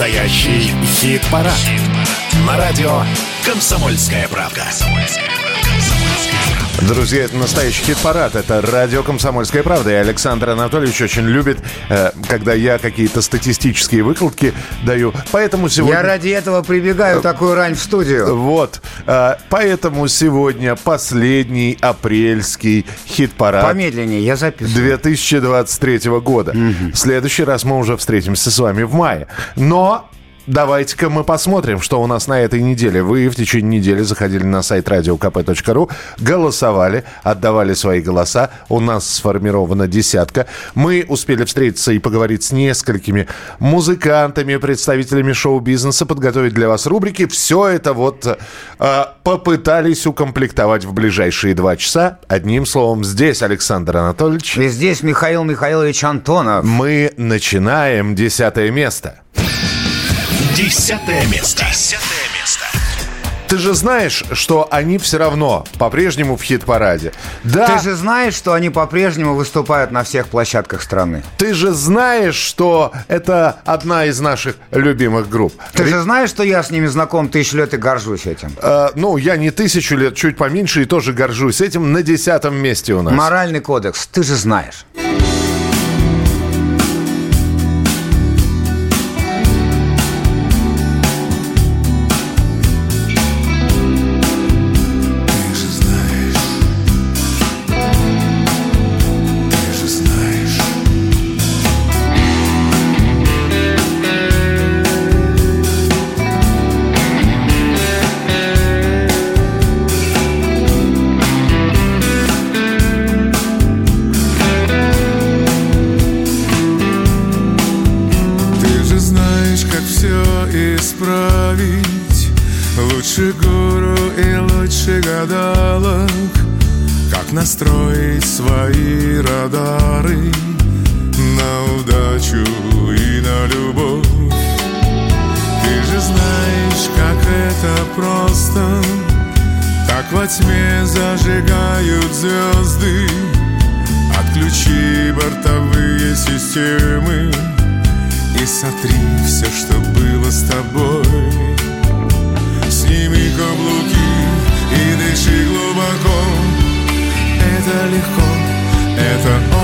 Настоящий хит-парад. Хит На радио «Комсомольская правка». Друзья, это настоящий хит-парад. Это радио «Комсомольская правда». И Александр Анатольевич очень любит, э, когда я какие-то статистические выкладки даю. Поэтому сегодня... Я ради этого прибегаю такую рань в студию. Вот. Э, поэтому сегодня последний апрельский хит-парад. Помедленнее, я записываю. 2023 года. Угу. В следующий раз мы уже встретимся с вами в мае. Но Давайте-ка мы посмотрим, что у нас на этой неделе. Вы в течение недели заходили на сайт radiokp.ru, голосовали, отдавали свои голоса. У нас сформирована десятка. Мы успели встретиться и поговорить с несколькими музыкантами, представителями шоу-бизнеса, подготовить для вас рубрики. Все это вот э, попытались укомплектовать в ближайшие два часа. Одним словом, здесь Александр Анатольевич. И здесь Михаил Михайлович Антонов. Мы начинаем десятое место. Десятое место. Десятое место. Ты же знаешь, что они все равно по-прежнему в хит-параде. Да. Ты же знаешь, что они по-прежнему выступают на всех площадках страны. Ты же знаешь, что это одна из наших любимых групп. Ты Ри... же знаешь, что я с ними знаком тысячу лет и горжусь этим. Э, ну, я не тысячу лет, чуть поменьше и тоже горжусь этим. На десятом месте у нас. Моральный кодекс. Ты же знаешь.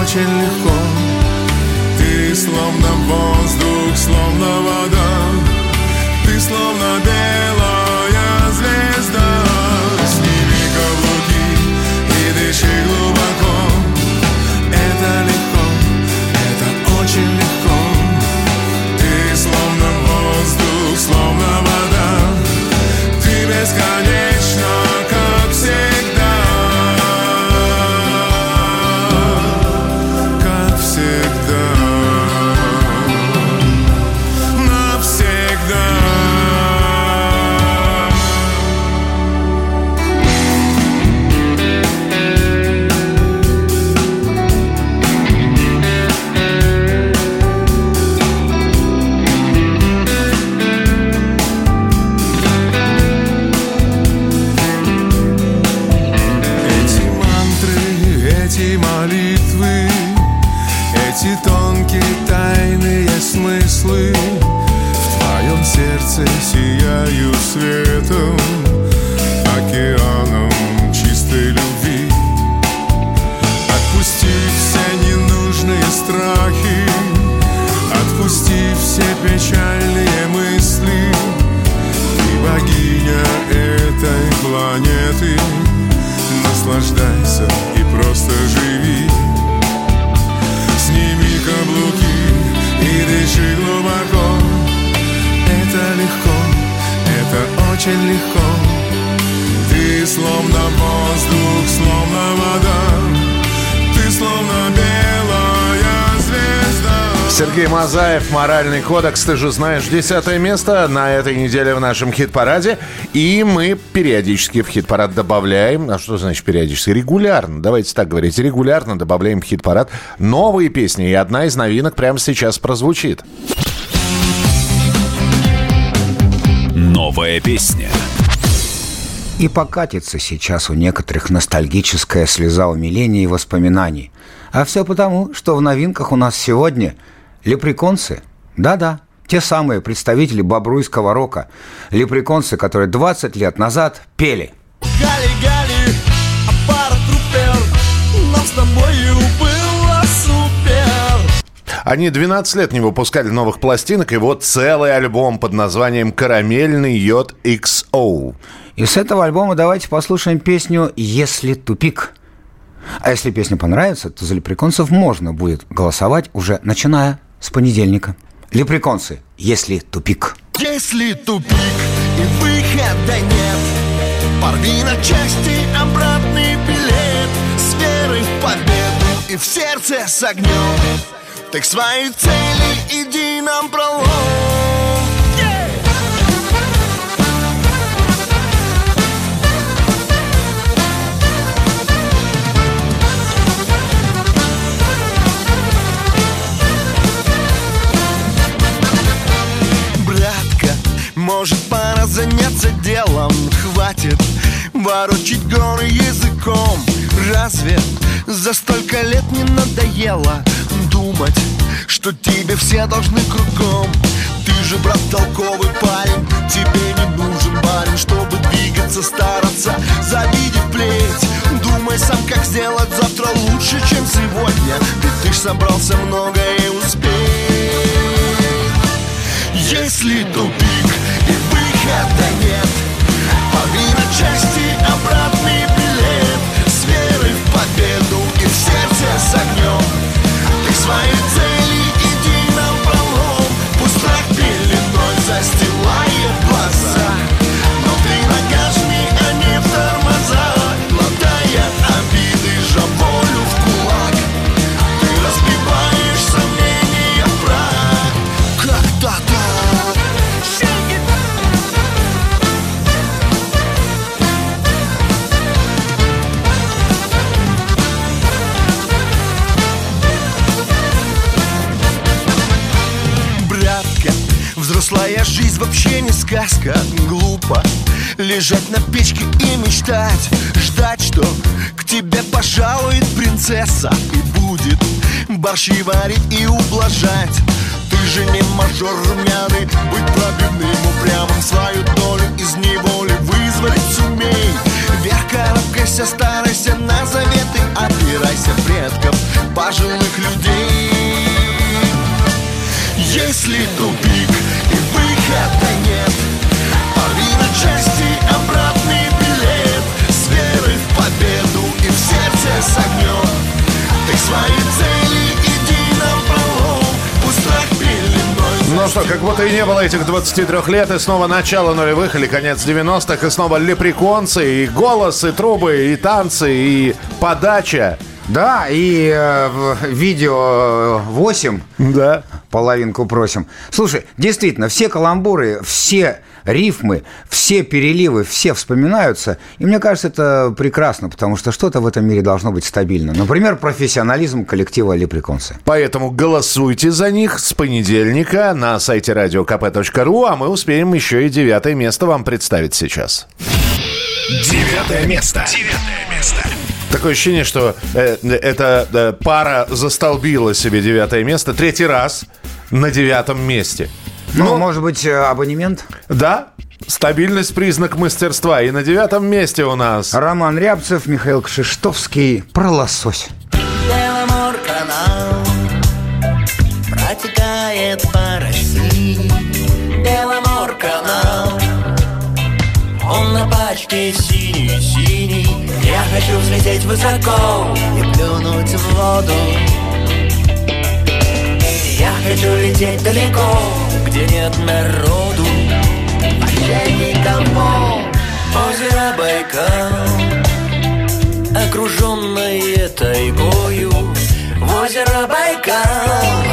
Очень легко. Ты словно воздух, Мазаев, «Моральный кодекс». Ты же знаешь, десятое место на этой неделе в нашем хит-параде. И мы периодически в хит-парад добавляем... А что значит периодически? Регулярно, давайте так говорить. Регулярно добавляем в хит-парад новые песни. И одна из новинок прямо сейчас прозвучит. Новая песня. И покатится сейчас у некоторых ностальгическая слеза умиления и воспоминаний. А все потому, что в новинках у нас сегодня – Лепреконцы? Да-да, те самые представители бобруйского рока, лепреконцы, которые 20 лет назад пели. Гали, Гали, а пара трупер, нам с тобою было супер. Они 12 лет не выпускали новых пластинок, и вот целый альбом под названием «Карамельный йод XO». И с этого альбома давайте послушаем песню «Если тупик». А если песня понравится, то за лепреконцев можно будет голосовать уже начиная с понедельника. Лепреконцы, если тупик. Если тупик и выхода нет, порви на части обратный билет с верой в победу и в сердце с огнем. Так свои цели иди нам пролом. Может пора заняться делом? Хватит ворочить горы языком. Разве за столько лет не надоело Думать, что тебе все должны кругом? Ты же, брат, толковый парень Тебе не нужен барин, чтобы двигаться, стараться Завидев плеть Думай сам, как сделать завтра лучше, чем сегодня Ведь ты ж собрался многое успеть. Если тупик и выхода нет. Порви на части обратный билет. С верой в победу и в сердце с огнем Ты к своей взрослая жизнь вообще не сказка Глупо лежать на печке и мечтать Ждать, что к тебе пожалует принцесса И будет борщи варить и ублажать. Ты же не мажор румяный Быть пробивным упрямым Свою долю из неволи вызволить сумей. Вверх карабкайся, старайся на заветы Опирайся предков пожилых людей если тупик и выхода нет Порви на части обратный билет. С верой в победу и в сердце с огнем Ты к своей цели иди нам пролом Пусть страх Ну что, как будто и не было этих 23 лет, и снова начало нулевых или конец 90-х, и снова лепреконцы, и голос, и трубы, и танцы, и подача. Да, и э, в- видео 8 Да. половинку просим. Слушай, действительно, все каламбуры, все рифмы, все переливы, все вспоминаются. И мне кажется, это прекрасно, потому что что-то в этом мире должно быть стабильно. Например, профессионализм коллектива «Лепреконцы». Поэтому голосуйте за них с понедельника на сайте radiokp.ru, а мы успеем еще и девятое место вам представить сейчас. Девятое место. Девятое место. Такое ощущение, что э, эта э, пара застолбила себе девятое место третий раз на девятом месте. Ну, может быть, э, абонемент? Да, стабильность признак мастерства. И на девятом месте у нас... Роман Рябцев, Михаил Кшиштовский про лосось. Беломор-канал Протекает по России Беломор-канал Он на пачке синий-синий Я хочу взлететь высоко И плюнуть в воду. Я хочу лететь далеко Где нет народу. Вообще никого Озеро Байкал окруженное тайгою. В озеро Байкал.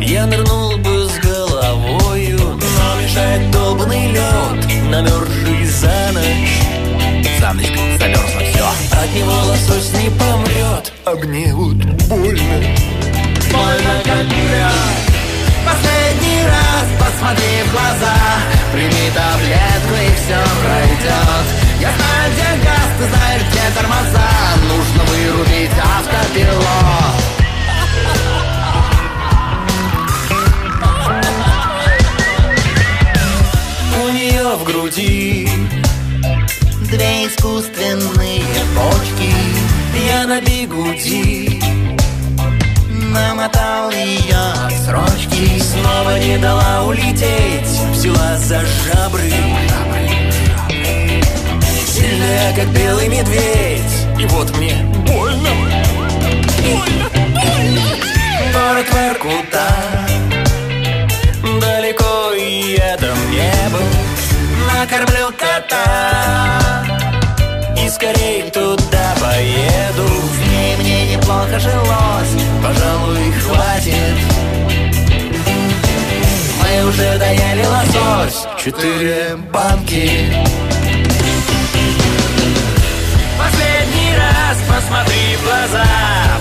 Я нырнул бы с головою Но мешает долбанный лед Намерзший за ночь. За ночь от него лосось не помрет. А мне вот больно. Больно как мед Последний раз посмотри в глаза. Прими таблетку и все пройдет Я знаю, где газ, ты знаешь, где тормоза. Нужно вырубить автопилот. В груди две искусственные почки Я на бигуди Намотал ее срочки. Снова не дала улететь Взяла за жабры. Сильная, как белый медведь. И вот мне больно Больно, больно. Город Воркута Накормлю кота. И скорей туда поеду. В ней мне неплохо жилось. Пожалуй, хватит. Мы уже доели лосось. Четыре банки. Последний раз посмотри в глаза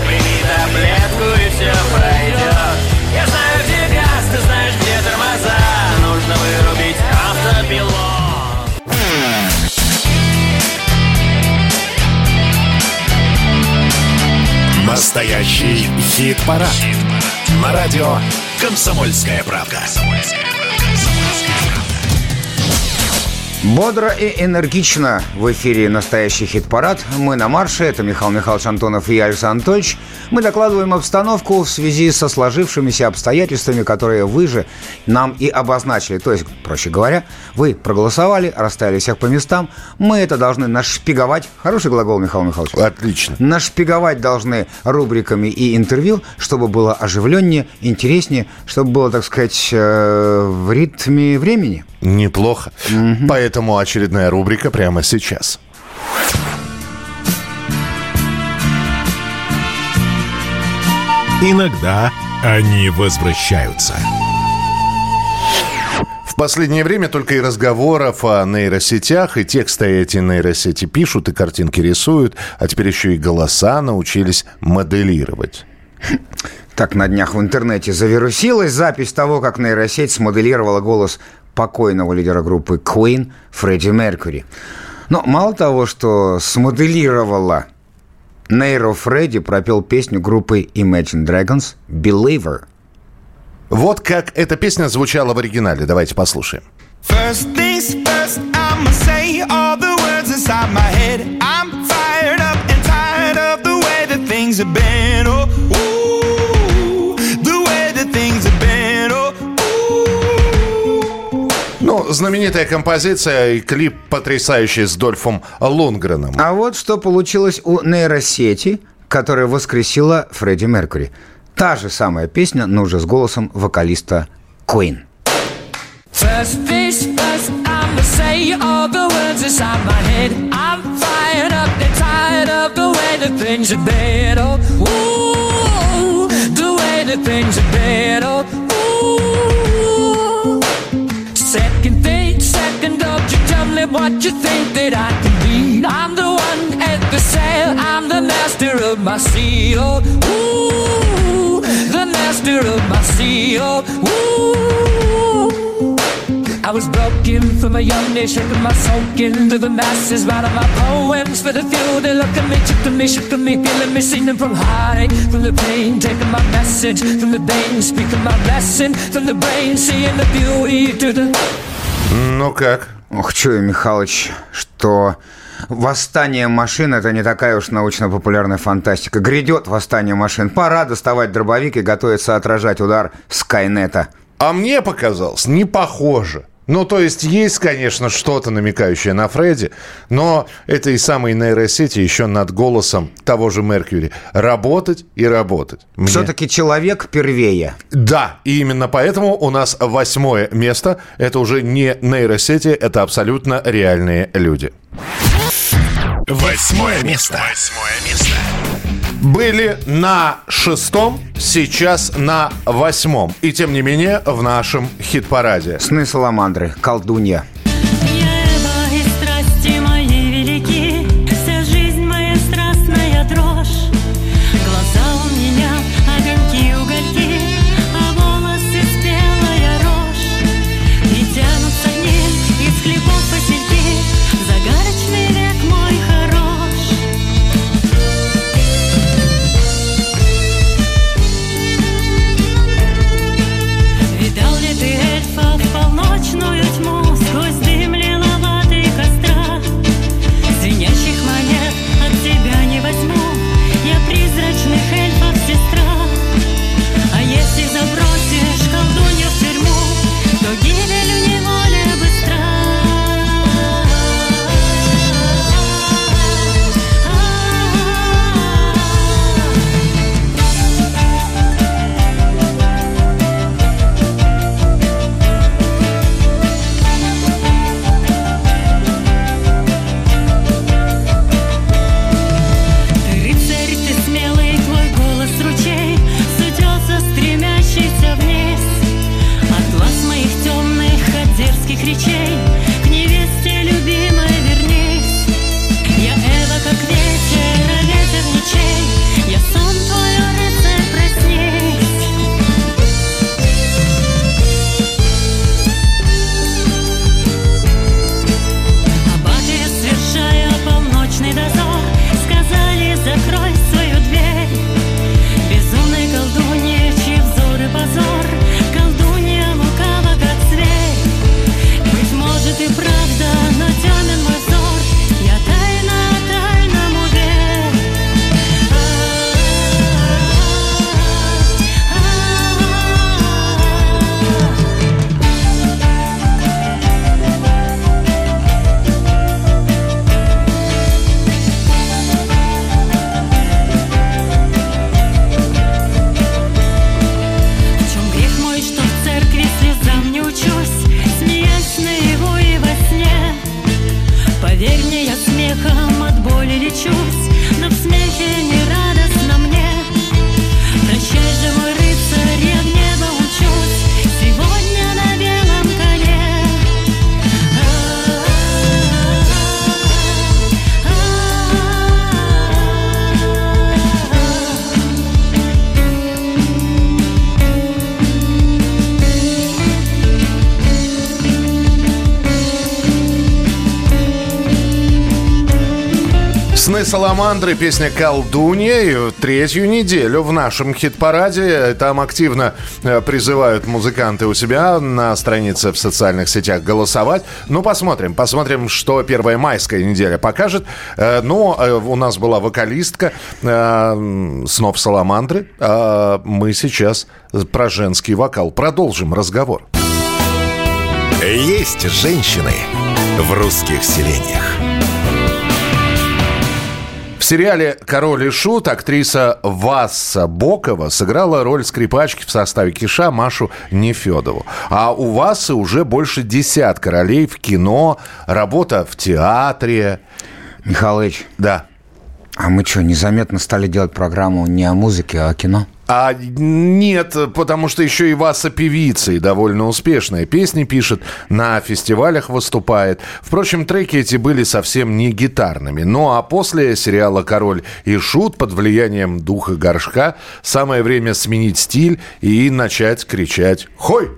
Настоящий хит-парад. На радио «Комсомольская правда». Бодро и энергично в эфире настоящий хит-парад. Мы на марше. Это Михаил Михайлович Антонов и я, Александр Анатольевич. Мы докладываем обстановку в связи со сложившимися обстоятельствами, которые вы же нам и обозначили. То есть, проще говоря, вы проголосовали, расставили всех по местам. Мы это должны нашпиговать. Хороший глагол, Михаил Михайлович. Отлично. Нашпиговать должны рубриками и интервью, чтобы было оживленнее, интереснее, чтобы было, так сказать, э, в ритме времени. Неплохо. Поэтому очередная рубрика прямо сейчас. Иногда они возвращаются. В последнее время только и разговоров о нейросетях, и тексты эти нейросети пишут, и картинки рисуют, а теперь еще и голоса научились моделировать. Так на днях в интернете завирусилась запись того, как нейросеть смоделировала голос покойного лидера группы Queen Фредди Меркьюри. Но мало того, что смоделировала, нейро Фредди пропел песню группы Imagine Dragons «Believer». Вот как эта песня звучала в оригинале. Давайте послушаем. First things first, I'ma say all the words inside my head. I'm fired up and tired of the way that things have been. Oh, Ну, знаменитая композиция и клип потрясающий с Дольфом Лунгреном. А вот что получилось у нейросети, которая воскресила Фредди Меркьюри. Та же самая песня, но уже с голосом вокалиста Queen. First things first, I'ma say all the words inside my head. I'm fired up and tired of the way that things have been. Oh, ooh, the way that things have been. Oh, what you think that I can be. I'm the one at the sail, I'm the master of my sea. Oh, ooh, the master of my sea. Oh, ooh. I was broken from a young age, shaking my soul into the masses, writing my poems for the few that look at me, took to me, shook to me, feeling me, singing from heartache, from the pain, taking my message from the veins, speaking my lesson from the brain, seeing the beauty to the Ну как? Ох, чую, Михалыч, что восстание машин – это не такая уж научно-популярная фантастика. Грядет восстание машин. Пора доставать дробовик и готовиться отражать удар Скайнета. А мне показалось, не похоже. Ну, то есть, есть, конечно, что-то намекающее на Фредди, но этой самой нейросети еще над голосом того же Меркьюри работать и работать. Мне- Все-таки человек первее. Да, и именно поэтому у нас восьмое место. Это уже не нейросети, это абсолютно реальные люди. Восьмое место. Восьмое место. Были на шестом, сейчас на восьмом. И тем не менее в нашем хит-параде. Сны Саламандры, колдунья. Саламандры, песня «Колдунья». Третью неделю в нашем хит-параде. Там активно э, призывают музыканты у себя на странице в социальных сетях голосовать. Ну, посмотрим. Посмотрим, что первая майская неделя покажет. Э, Ну, э, у нас была вокалистка «Снов Саламандры». А Мы сейчас про женский вокал продолжим разговор. Есть женщины в русских селениях. В сериале «Король и Шут» актриса Васса Бокова сыграла роль скрипачки в составе Киша Машу Нефедову. А у Васы уже больше десятка ролей в кино, работа в театре. Михалыч, Да. а мы что, незаметно стали делать программу не о музыке, а о кино? А нет, потому что еще и Васа певица и довольно успешная. Песни пишет, на фестивалях выступает. Впрочем, треки эти были совсем не гитарными. Ну а после сериала «Король и Шут» под влиянием духа горшка самое время сменить стиль и начать кричать «Хой!».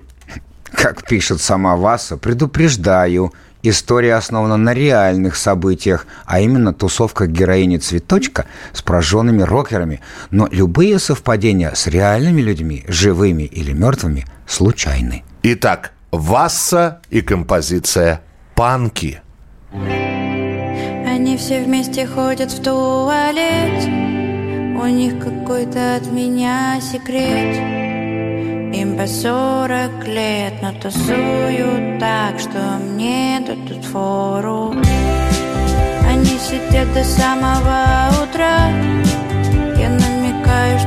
Как пишет сама Васа, предупреждаю, история основана на реальных событиях, а именно тусовка героини Цветочка с прожженными рокерами. Но любые совпадения с реальными людьми, живыми или мертвыми, случайны. Итак, Васса и композиция «Панки». Они все вместе ходят в туалет У них какой-то от меня секрет Им по сорок лет, но тусуют так, что мне дадут фору. Они сидят до самого утра Я намекаю,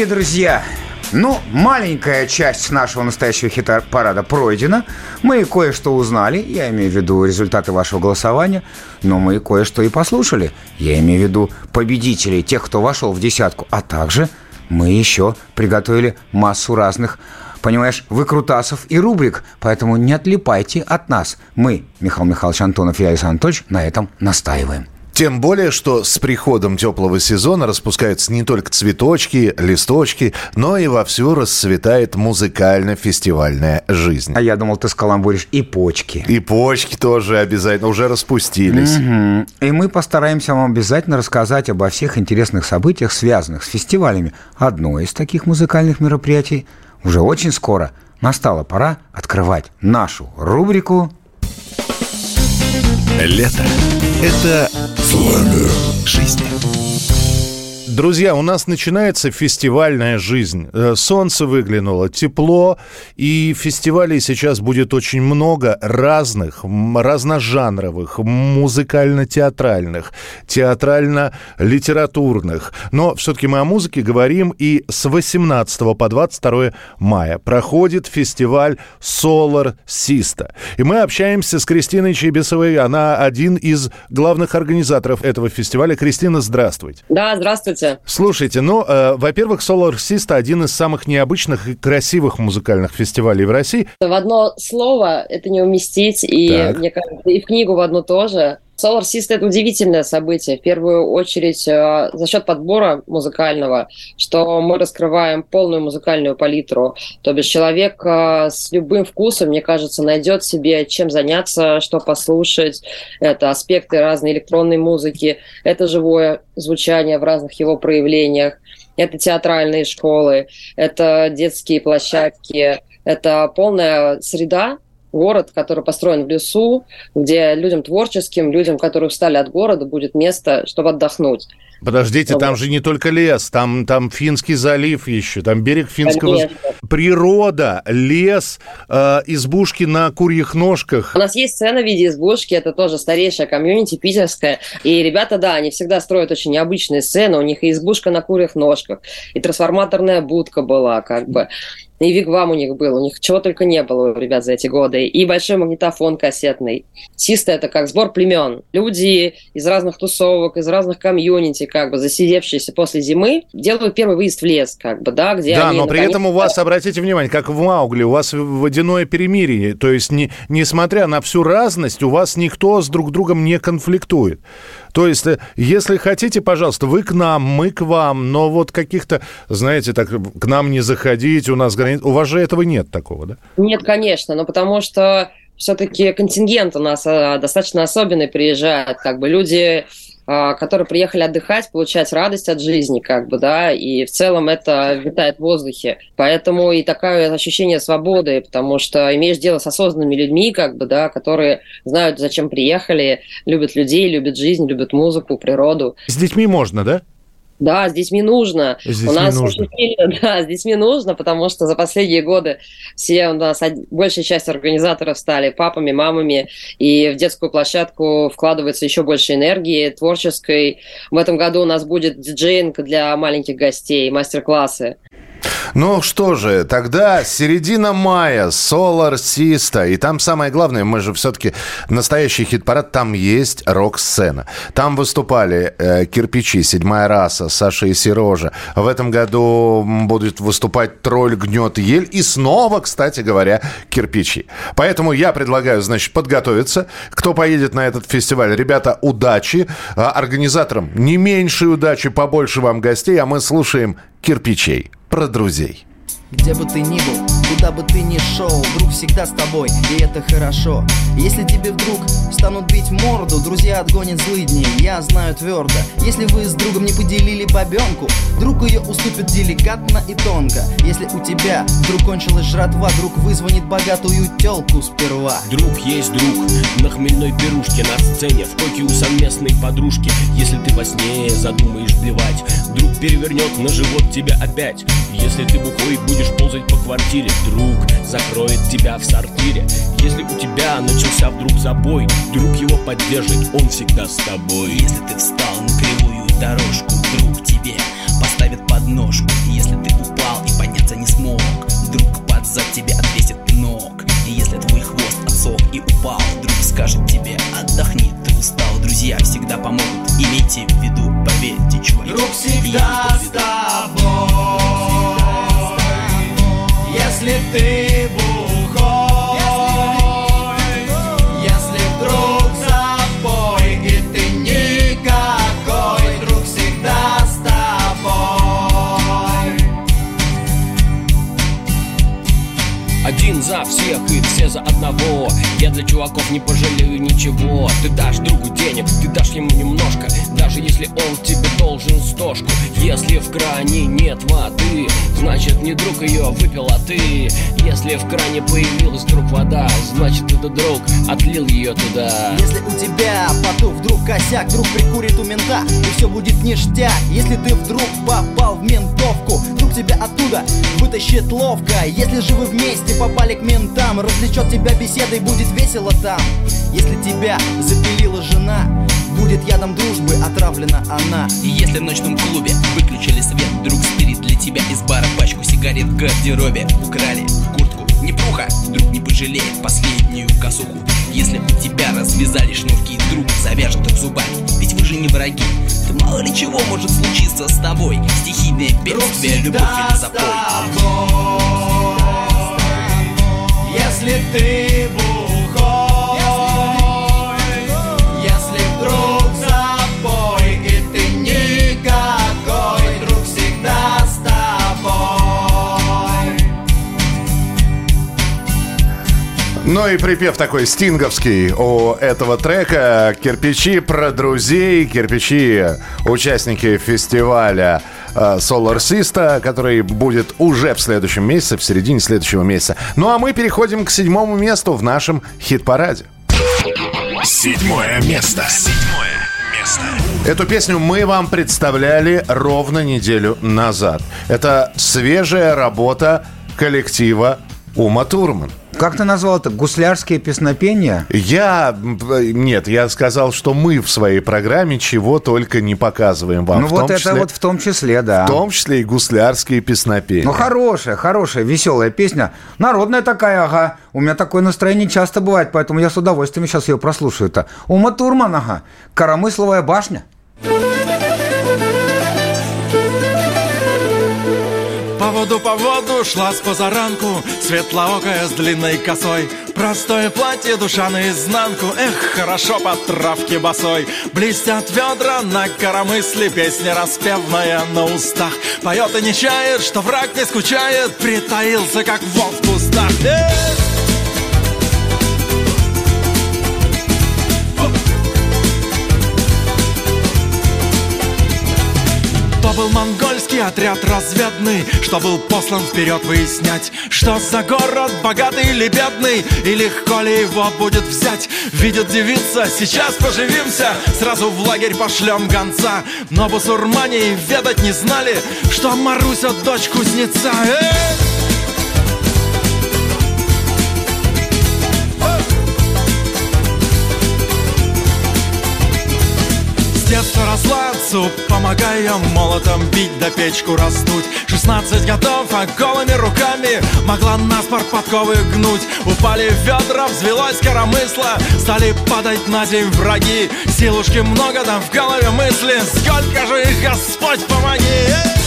Дорогие друзья, ну, маленькая часть нашего настоящего хит-парада пройдена. Мы кое-что узнали, я имею в виду результаты вашего голосования, но мы кое-что и послушали. Я имею в виду победителей, тех, кто вошел в десятку, а также мы еще приготовили массу разных, понимаешь, выкрутасов и рубрик, поэтому не отлипайте от нас. Мы, Михаил Михайлович Антонов и Александр Анатольевич, на этом настаиваем. Тем более, что с приходом теплого сезона распускаются не только цветочки, листочки, но и вовсю расцветает музыкально-фестивальная жизнь. А я думал, ты скаламбуришь и почки. И почки тоже обязательно уже распустились. Мгм. И мы постараемся вам обязательно рассказать обо всех интересных событиях, связанных с фестивалями. Одно из таких музыкальных мероприятий уже очень скоро. Настала пора открывать нашу рубрику Лето – это жизнь. Друзья, у нас начинается фестивальная жизнь. Э, Солнце выглянуло, тепло, и фестивалей сейчас будет очень много разных, разножанровых, музыкально-театральных, театрально-литературных. Но все-таки мы о музыке говорим, и с 18 по 22 мая проходит фестиваль Solar Sista. И мы общаемся с Кристиной Чебесовой, она один из главных организаторов этого фестиваля. Кристина, здравствуйте. Да, здравствуйте. Слушайте, ну, э, во-первых, Solar Sista один из самых необычных и красивых музыкальных фестивалей в России. В одно слово это не уместить, и, Так. мне кажется, и в книгу в одну тоже. Solar System – это удивительное событие, в первую очередь э, за счет подбора музыкального, что мы раскрываем полную музыкальную палитру. То бишь человек э, с любым вкусом, мне кажется, найдет себе чем заняться, что послушать. Это аспекты разной электронной музыки, это живое звучание в разных его проявлениях, это театральные школы, это детские площадки, это полная среда, город, который построен в лесу, где людям творческим, людям, которые устали от города, будет место, чтобы отдохнуть. Подождите, там же не только лес, там, там Финский залив еще, там берег Финского... Конечно. Природа, лес, э, избушки на курьих ножках. У нас есть сцена в виде избушки, это тоже старейшая комьюнити питерская. И ребята, да, они всегда строят очень необычные сцены. У них и избушка на курьих ножках, и трансформаторная будка была, как бы. И вигвам у них был, у них чего только не было у ребят за эти годы. И большой магнитофон кассетный. Систа – это как сбор племен. Люди из разных тусовок, из разных комьюнити, как бы засидевшиеся после зимы, делают первый выезд в лес, как бы, да, где Да, они но при этом у вас, обратите внимание, как в Маугли, у вас водяное перемирие. То есть, не, несмотря на всю разность, у вас никто с друг другом не конфликтует. То есть, э, если хотите, пожалуйста, вы к нам, мы к вам, но вот каких-то, знаете, так, к нам не заходить, у нас границ... У вас же этого нет такого, да? Нет, конечно, но потому что все-таки контингент у нас а, достаточно особенный приезжает, как бы люди, которые приехали отдыхать, получать радость от жизни, как бы, да, и в целом это витает в воздухе. Поэтому и такое ощущение свободы, потому что имеешь дело с осознанными людьми, как бы, да, которые знают, зачем приехали, любят людей, любят жизнь, любят музыку, природу. С детьми можно, да? Да, с детьми нужно. С детьми у нас нужно. очень сильно, да, с детьми нужно, потому что за последние годы все у нас, большая часть организаторов стали папами, мамами, и в детскую площадку вкладывается еще больше энергии творческой. В этом году у нас будет диджеинг для маленьких гостей, мастер-классы. Ну что же, тогда середина мая, Solar Sista. И там самое главное, мы же все-таки настоящий хит-парад, там есть рок-сцена. Там выступали э, кирпичи, седьмая раса, Саша и Сережа. В этом году будет выступать тролль гнет ель. И снова, кстати говоря, кирпичи. Поэтому я предлагаю, значит, подготовиться. Кто поедет на этот фестиваль? Ребята, удачи. А организаторам не меньшей удачи, побольше вам гостей. А мы слушаем кирпичей про друзей. Где бы ты ни был, куда бы ты ни шел, друг всегда с тобой, и это хорошо. Если тебе вдруг станут бить морду, друзья отгонят злые дни, я знаю твердо. Если вы с другом не поделили бабенку, друг ее уступит деликатно и тонко. Если у тебя вдруг кончилась жратва, друг вызвонит богатую телку сперва. Друг есть друг На хмельной пирушке на сцене В койке у совместной подружки Если ты во сне задумаешь блевать Друг перевернет на живот тебя опять Если ты бухой будешь ползать по квартире Друг закроет тебя в сортире Если у тебя начался вдруг забой Друг его поддержит, он всегда с тобой Если ты встал на кривую дорожку, друг тебе поставит подножку. Если ты упал и подняться не смог, друг под зад тебе отвесит ног. И если твой хвост отсох и упал, друг скажет тебе отдохни, ты устал. Друзья всегда помогут, имейте в виду, поверьте, чуваки. Друг всегда с тобой Если ты бухой за одного. Я для чуваков не пожалею ничего. Ты дашь другу денег, ты дашь ему немножко. Даже если он тебе должен стошку. Если в кране нет воды Значит не друг ее выпил, а ты. Если в кране появилась вдруг вода Значит это друг отлил ее туда Если у тебя потух вдруг косяк, вдруг прикурит у мента, и все будет ништяк. Если ты вдруг попал в ментовку, вдруг тебя оттуда вытащит ловко. Если же вы вместе попали к ментам, развлечет тебя беседой, будет весело там. Если тебя запилила жена, будет ядом дружбы отравлена она. И если в ночном клубе выключили свет Вдруг спирит для тебя из бара пачку сигарет в гардеробе Украли непруха, вдруг не пожалеет последнюю косуху. Если у тебя развязали шнурки, друг завяжет их зубами Ведь вы же не враги, да мало ли чего может случиться с тобой. Стихийное бедствие, любовь или запой. Если ты бухой, Ну и припев такой стинговский у этого трека. Кирпичи про друзей, кирпичи участники фестиваля э, Solar Sista, который будет уже в следующем месяце, в середине следующего месяца. Ну а мы переходим к седьмому месту в нашем хит-параде. Седьмое место. Седьмое место. Эту песню мы вам представляли ровно неделю назад. Это свежая работа коллектива Ума Турман. Как ты назвал это? Гуслярские песнопения? Я... Нет, я сказал, что мы в своей программе чего только не показываем вам. ну В вот это числе- вот в том числе, да. В том числе и гуслярские песнопения. Ну, хорошая, хорошая, веселая песня. Народная такая, ага. У меня такое настроение часто бывает, поэтому я с удовольствием сейчас ее прослушаю-то. Ума Турман, ага. Коромысловая башня. По воду, по воду шла с позаранку Светлоокая с длинной косой. Простое платье, душа наизнанку Эх, хорошо по травке босой. Блестят ведра на коромысле Песня распевная на устах. Поет и не чает, что враг не скучает Притаился, как волк в кустах. Эх! Был монгольский отряд разведный Что был послан вперед выяснять Что за город, богатый или бедный И легко ли его будет взять. Видит девица, сейчас поживимся Сразу в лагерь пошлем гонца. Но бусурмане и ведать не знали Что Маруся дочь кузнеца. Эх! Отцу, помогая молотом бить да печку раздуть 16 годов, а голыми руками могла наспор подковы гнуть. Упали ведра, взвелась коромысла, стали падать на земь враги. Силушки много, там в голове мысли, сколько же их Господь помоги! Эй!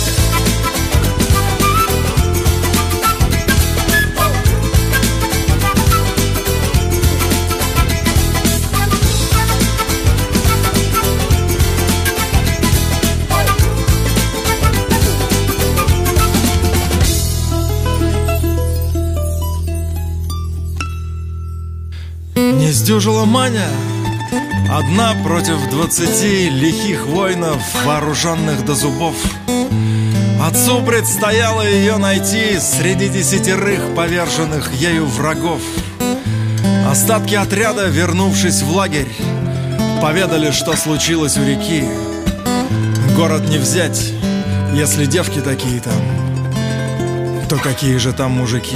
Сдюжила Маня. Одна против двадцати лихих воинов, вооруженных до зубов. Отцу предстояло ее найти среди десятерых поверженных ею врагов. Остатки отряда, вернувшись в лагерь, поведали, что случилось у реки. Город не взять, если девки такие там, то какие же там мужики?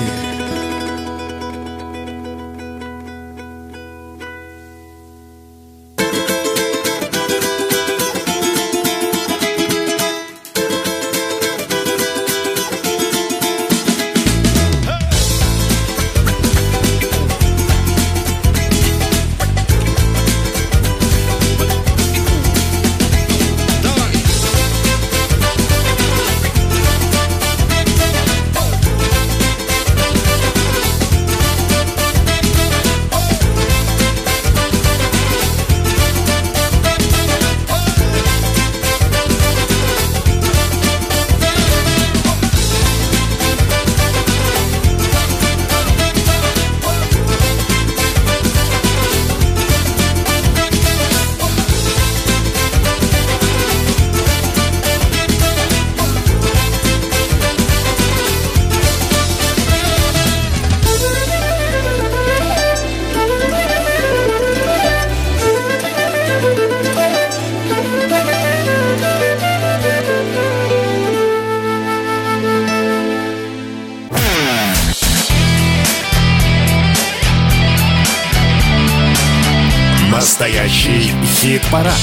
Хит-парад.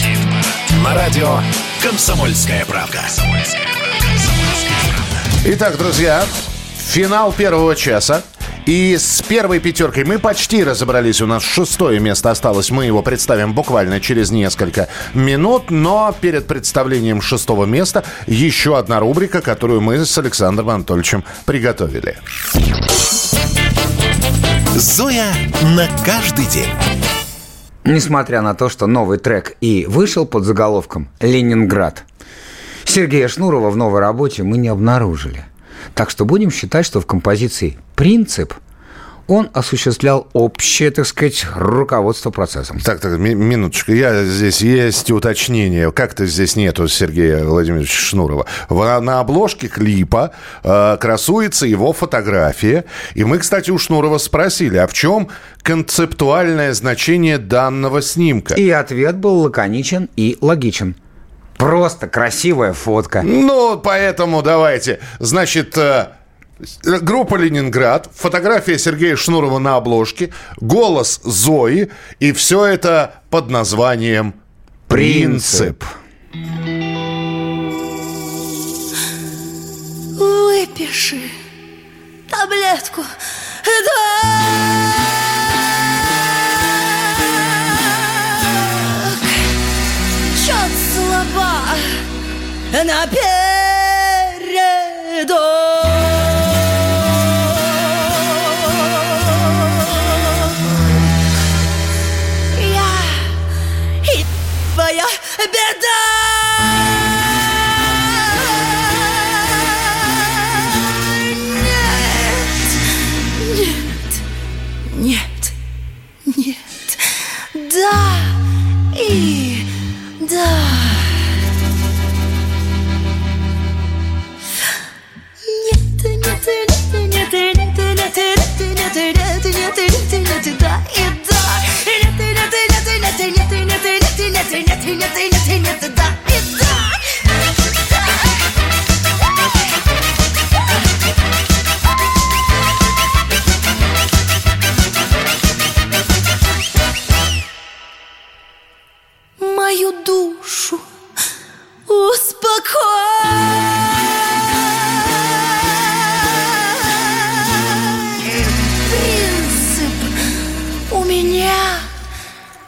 На радио «Комсомольская правда». Итак, друзья, финал первого часа. И с первой пятеркой мы почти разобрались. У нас шестое место осталось. Мы его представим буквально через несколько минут. Но перед представлением шестого места еще одна рубрика, которую мы с Александром Анатольевичем приготовили. Зоя на каждый день. Несмотря на то, что новый трек и вышел под заголовком «Ленинград», Сергея Шнурова в новой работе мы не обнаружили. Так что будем считать, что в композиции «Принцип» он осуществлял общее, так сказать, руководство процессом. Так, так, ми- минуточку. Я здесь есть уточнение. Как-то здесь нету Сергея Владимировича Шнурова. В- на обложке клипа э, красуется его фотография. И мы, кстати, у Шнурова спросили, а в чем концептуальное значение данного снимка? И ответ был лаконичен и логичен. Просто красивая фотка. Ну, поэтому давайте. Значит, э, группа «Ленинград», фотография Сергея Шнурова на обложке, голос Зои, и все это под названием «Принцип». Выпиши таблетку. Чё слаба напередок. Твоя беда. Нет, нет, нет, да и да. Нет, нет, нет, нет, нет, нет, нет, нет, нет, нет, нет, нет, да и да. Нет, нет, нет, нет, нет, нет, нет, нет, нет, нет, нет, да и да. Мою душу успокой.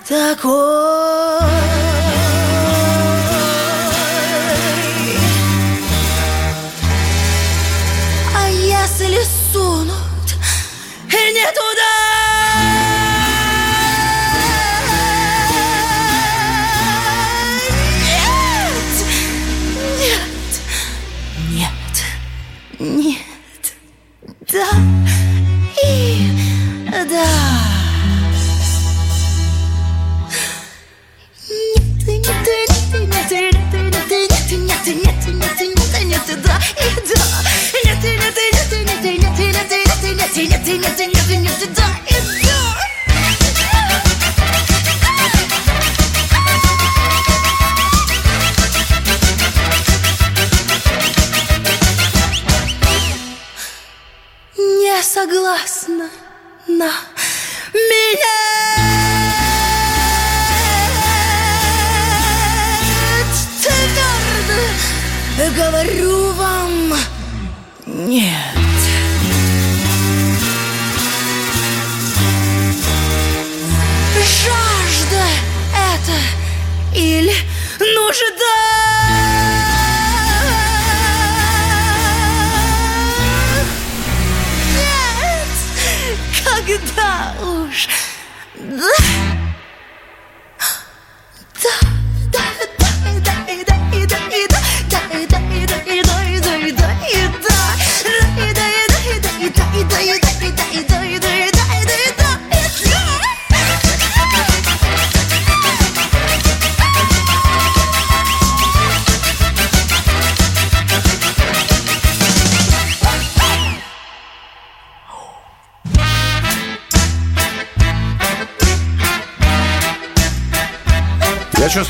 た声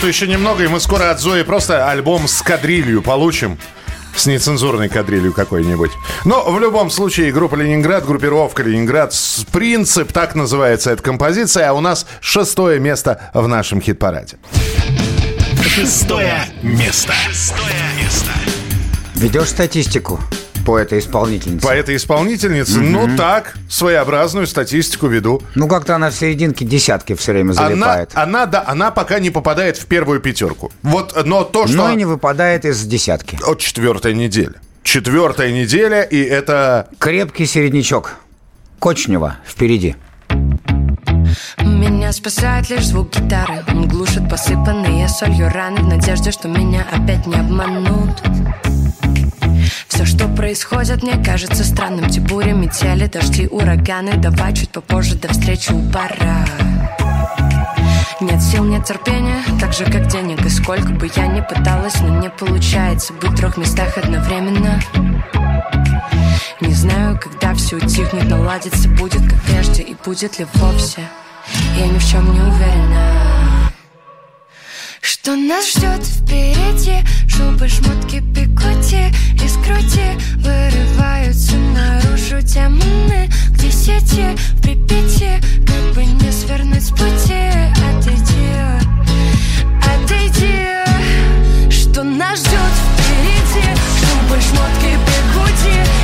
Чувствую еще немного, и мы скоро от Зои просто альбом с кадрилью получим. с нецензурной кадрилью какой-нибудь. Но в любом случае группа Ленинград, группировка Ленинград, принцип, так называется эта композиция, а у нас шестое место в нашем хит-параде. Шестое место. Шестое место. Ведешь статистику по этой исполнительнице? По этой исполнительнице, Мгм. ну так, своеобразную статистику веду. Ну, как-то она в серединке десятки все время Она, залипает. она, да, она пока не попадает в первую пятерку. Вот, но то, что... Но и не выпадает из десятки. От четвертая неделя. Четвертая неделя, и это... Крепкий середнячок. Кочнева впереди. Меня спасает лишь звук гитары Он глушит посыпанные солью раны В надежде, что меня опять не обманут все, что происходит, мне кажется странным. Те бури, метели, дожди, ураганы. Давай чуть попозже, до встречи у бара. Нет сил, нет терпения, так же как денег. И сколько бы я ни пыталась, но не получается Быть в трех местах одновременно. Не знаю, когда все утихнет, наладится Будет как прежде и будет ли вовсе. Я ни в чем не уверена Что нас ждет впереди? Шубы, шмотки, пикоти Из груди вырываются наружу. Демоны Где сети в Припяти Как бы не свернуть с пути. Отойди, отойди. Что нас ждет впереди? Шубы, шмотки, пикоти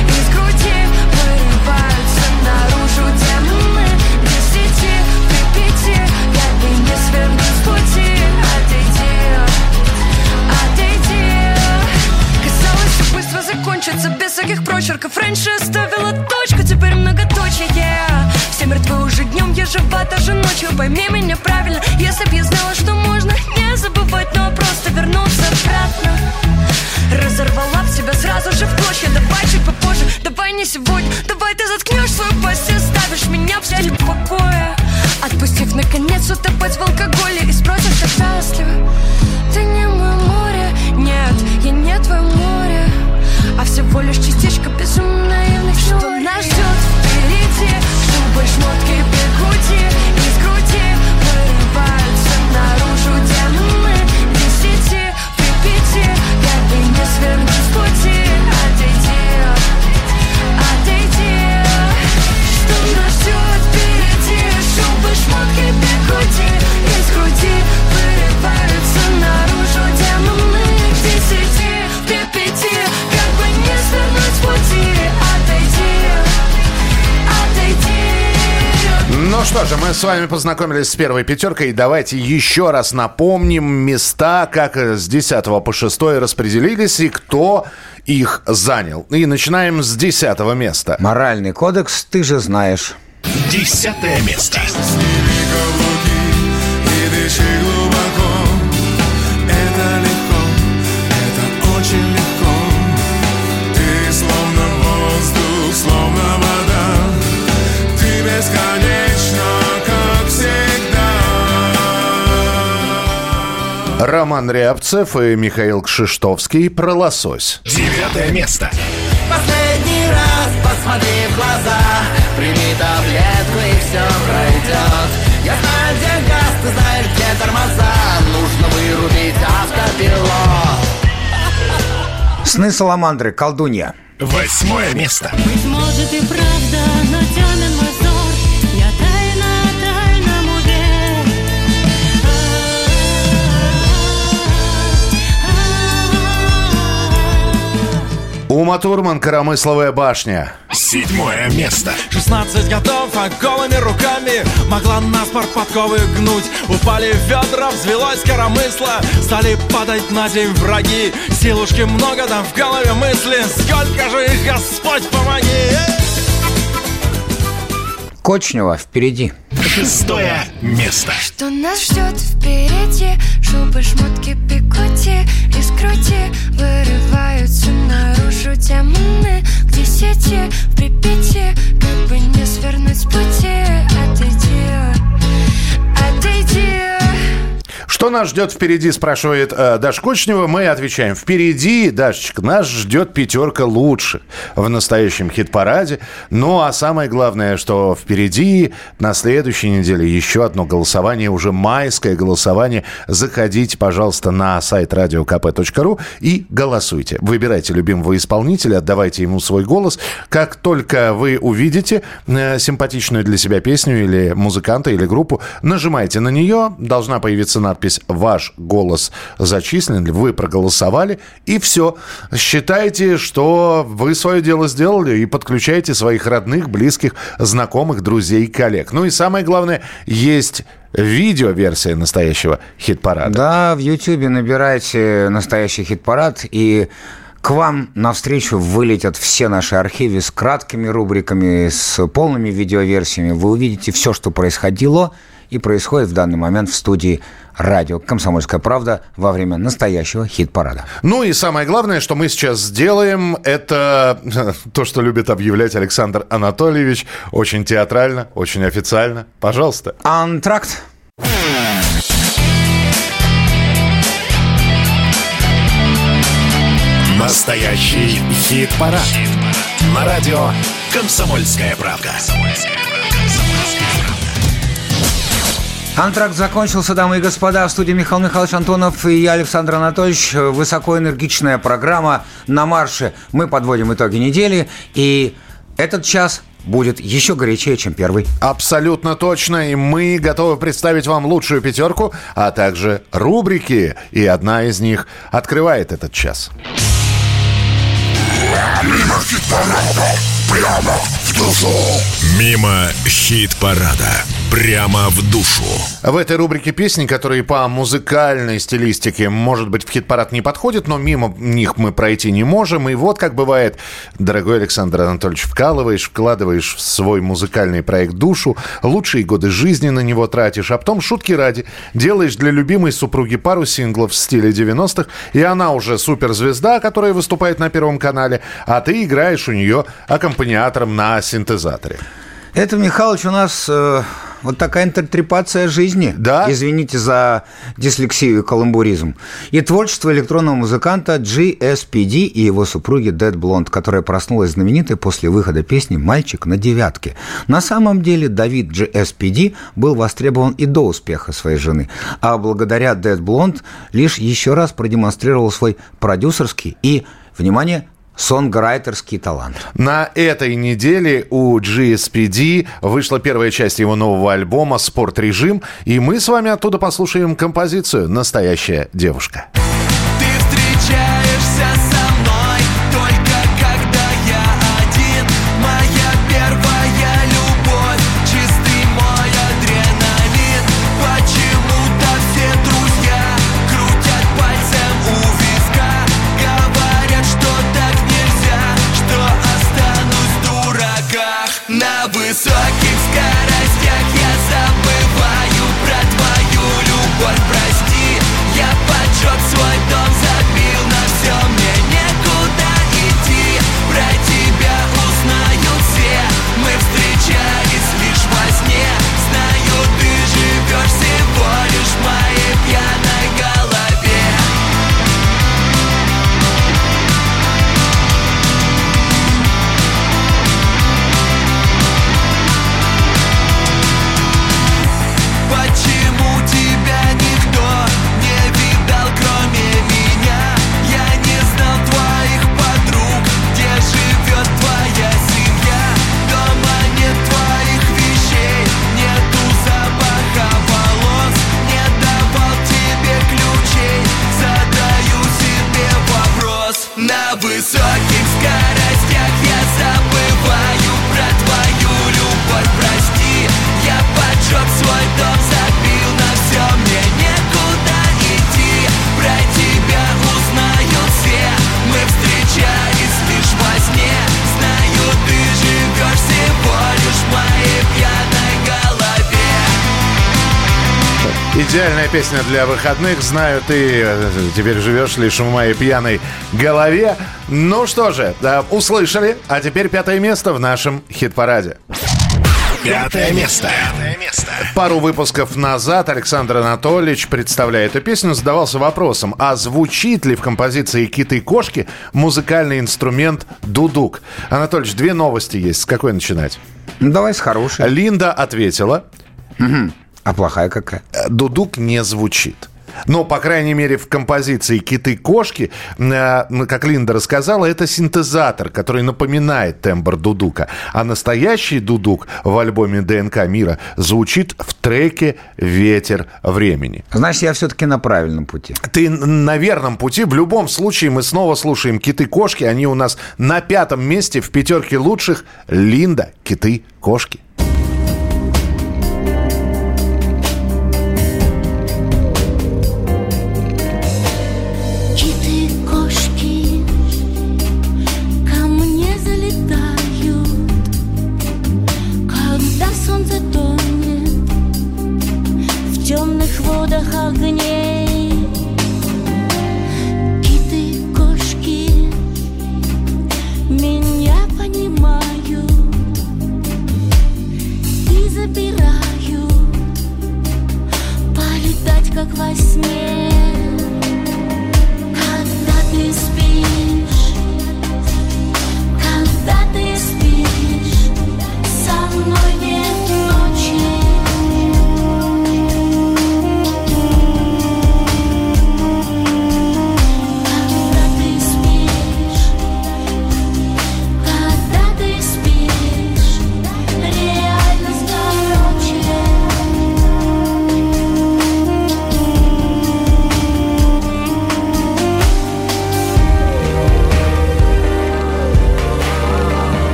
все без всяких прочерков. Раньше оставила точку, теперь многоточие. Все мертвы уже днем, я жива даже ночью. Пойми меня правильно, если б я знала, что можно Не забывать, но просто вернуться обратно. Разорвала в себя сразу же в клочья. Давай чуть попозже, давай не сегодня. Давай ты заткнешь свою пасть и оставишь меня в в покое Отпустив наконец утопать в алкоголе И спросишь, как счастлива Ты не мое море, нет, я не твое море А всего лишь частичка безумно наивных Что нас ждет впереди? Шубы, шмотки, бегуди. Из груди вырываются наружу демоны Десяти, припяти. Как бы не свернуть с пути Ну что же, мы с вами познакомились с первой пятеркой. И давайте еще раз напомним места, как с 10 по 6 распределились и кто их занял. И начинаем с 10 места. Моральный кодекс, ты же знаешь. Десятое место. Роман Рябцев и Михаил Кшиштовский про лосось. Девятое место. Последний раз посмотри в глаза Прими таблетку и все пройдет Я знаю, где газ, ты знаешь, где тормоза Нужно вырубить автопилот Сны Саламандры, колдунья. Восьмое место. Быть может и правда, Ума Турман, Коромысловая башня. Седьмое место. 16 годов, а голыми руками Могла на спорт подковы гнуть Упали ведра, взвелось коромысло Стали падать на земь враги Силушки много, там в голове мысли Сколько же их, Господь, помоги! Кочнева впереди. Шестое место. Что нас ждет впереди Шубы, шмотки, пикоти Из груди вырываются наружу демоны Где сети в Припяти Как бы не свернуть с пути Отойди, отойди Что нас ждет впереди, спрашивает э, Даша Кочнева. Мы отвечаем. Впереди, Дашечка, нас ждет пятерка лучших в настоящем хит-параде. Ну, а самое главное, что впереди на следующей неделе еще одно голосование, уже майское голосование. Заходите, пожалуйста, на сайт radiokp.ru и голосуйте. Выбирайте любимого исполнителя, отдавайте ему свой голос. Как только вы увидите э, симпатичную для себя песню или музыканта, или группу, нажимайте на нее, должна появиться надпись «Ваш голос зачислен», вы проголосовали, и все. Считайте, что вы свое дело сделали, и подключайте своих родных, близких, знакомых, друзей, коллег. Ну и самое главное, есть видео-версия настоящего хит-парада. Да, в Ютьюбе набирайте настоящий хит-парад, и к вам навстречу вылетят все наши архивы с краткими рубриками, с полными видеоверсиями. Вы увидите все, что происходило и происходит в данный момент в студии радио «Комсомольская правда» во время настоящего хит-парада. Ну и самое главное, что мы сейчас сделаем, это то, что любит объявлять Александр Анатольевич. Очень театрально, очень официально. Пожалуйста. Антракт. Настоящий хит-парад. На радио «Комсомольская правда». Антракт закончился, дамы и господа. В студии Михаил Михайлович Антонов и я, Александр Анатольевич. Высокоэнергичная программа на марше. Мы подводим итоги недели. И этот час будет еще горячее, чем первый. Абсолютно точно. И мы готовы представить вам лучшую пятерку, а также рубрики. И одна из них открывает этот час. Мимо хит-парада, прямо в душу. Мимо хит-парада, прямо в душу. В этой рубрике песни, которые по музыкальной стилистике, может быть, в хит-парад не подходят, но мимо них мы пройти не можем. И вот как бывает, дорогой Александр Анатольевич, вкалываешь, вкладываешь в свой музыкальный проект душу, лучшие годы жизни на него тратишь, а потом шутки ради делаешь для любимой супруги пару синглов в стиле 90-х, и она уже суперзвезда, которая выступает на Первом канале, а ты играешь у нее аккомпаниатором на синтезаторе. Это, Михалыч, у нас э, вот такая интерпретация жизни. Да? Извините за дислексию и каламбуризм. И творчество электронного музыканта GSPD и его супруги Dead Blonde, которая проснулась знаменитой после выхода песни «Мальчик на девятке». На самом деле Давид GSPD был востребован и до успеха своей жены, а благодаря Dead Blonde лишь еще раз продемонстрировал свой продюсерский и, внимание, сонграйтерский талант. На этой неделе у GSPD вышла первая часть его нового альбома «Спорт-режим», и мы с вами оттуда послушаем композицию «Настоящая девушка». Идеальная песня для выходных. Знаю, ты э, теперь живешь лишь в моей пьяной голове. Ну что же, да, услышали. А теперь пятое место в нашем хит-параде. Пятое место. Пятое место. Пару выпусков назад Александр Анатольевич, представляя эту песню, задавался вопросом, а звучит ли в композиции «Киты и кошки» музыкальный инструмент дудук? Анатольевич, две новости есть. С какой начинать? Ну, давай с хорошей. Линда ответила. А плохая какая? «Э, Дудук не звучит. Но, по крайней мере, в композиции «Киты-кошки», э, как Линда рассказала, это синтезатор, который напоминает тембр дудука. А настоящий дудук в альбоме «ДНК мира» звучит в треке «Ветер времени». Значит, я все-таки на правильном пути. Ты на верном пути. В любом случае мы снова слушаем «Киты-кошки». Они у нас на пятом месте в пятерке лучших. Линда, «Киты-кошки». Киты,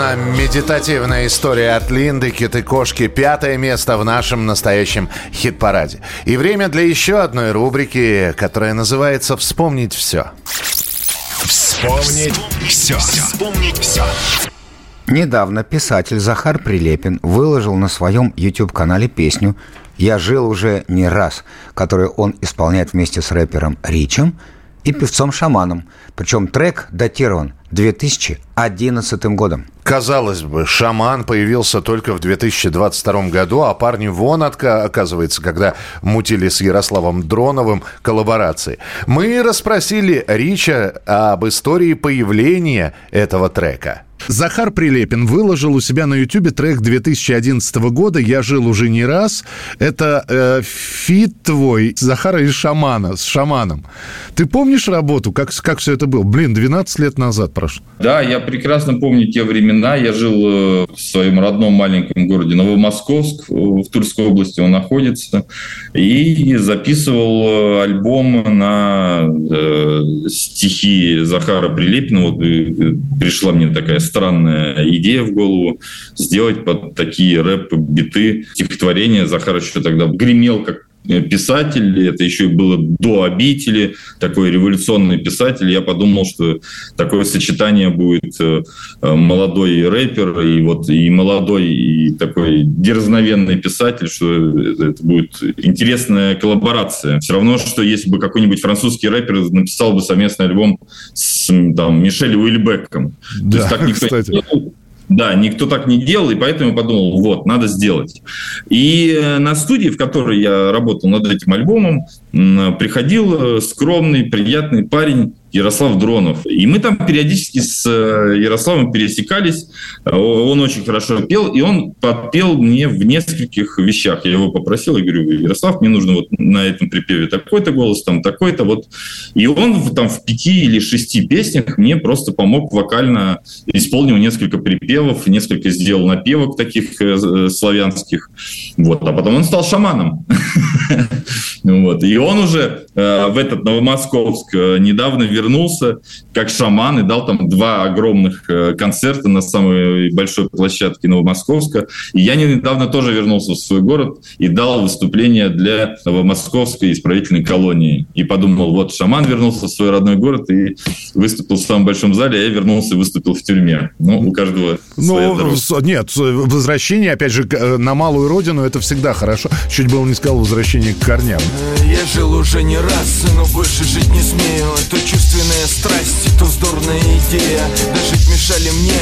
Совершенно медитативная история от Линды, Киты Кошки. Пятое место в нашем настоящем хит-параде. И время для еще одной рубрики, которая называется «Вспомнить все». Вспомнить все. Вспомнить все. Недавно писатель Захар Прилепин выложил на своем YouTube-канале песню «Я жил уже не раз», которую он исполняет вместе с рэпером Ричем и певцом-шаманом. Причем трек датирован 2011 годом. Казалось бы, шаман появился только в 2022 году, а парни вон, отка- оказывается, когда мутили с Ярославом Дроновым коллаборации. Мы расспросили Рича об истории появления этого трека. Захар Прилепин выложил у себя на Ютубе трек 2011 года «Я жил уже не раз». Это э, feat твой Захара и Шамана, с Шаманом. Ты помнишь работу? Как, как все это было? Блин, 12 лет назад прошло. Да, я прекрасно помню те времена. Я жил э, в своем родном маленьком городе Новомосковск, э, в Тульской области он находится, и записывал э, альбом на э, стихи Захара Прилепина. Вот пришла мне такая странная идея в голову сделать под такие рэп-биты стихотворения. Захар еще тогда гремел как писатель, это еще и было до обители, такой революционный писатель. Я подумал, что такое сочетание будет э, молодой рэпер и вот и молодой и такой дерзновенный писатель, что это будет интересная коллаборация. Все равно, что если бы какой-нибудь французский рэпер написал бы совместный альбом с там, Мишель Уильбеком. Да, То есть так никто кстати. не. Да, никто так не делал, и поэтому подумал, вот, надо сделать. И э, на студии, в которой я работал над этим альбомом, приходил э, скромный, приятный парень Ярослав Дронов. И мы там периодически с э, Ярославом пересекались. Он очень хорошо пел, и он подпел мне в нескольких вещах. Я его попросил, я говорю, Ярослав, мне нужно вот на этом припеве такой-то голос, там такой-то вот. И он там в пяти или шести песнях мне просто помог вокально, исполнил несколько припевов, несколько сделал напевок таких э, э, славянских. Вот. А потом он стал шаманом. Вот. И он уже в этот Новомосковск недавно вернулся вернулся как шаман и дал там два огромных э, концерта на самой большой площадке Новомосковска. И я недавно тоже вернулся в свой город и дал выступление для Новомосковской исправительной колонии. И подумал, вот шаман вернулся в свой родной город и выступил в самом большом зале, а я вернулся и выступил в тюрьме. Ну, у каждого своя Ну, нет, возвращение, опять же, э, на малую родину, это всегда хорошо. Чуть было не сказал возвращение к корням. Я жил уже не раз, но больше жить не смею То чувственная страсть, то вздорная идея. Да жить мешали мне,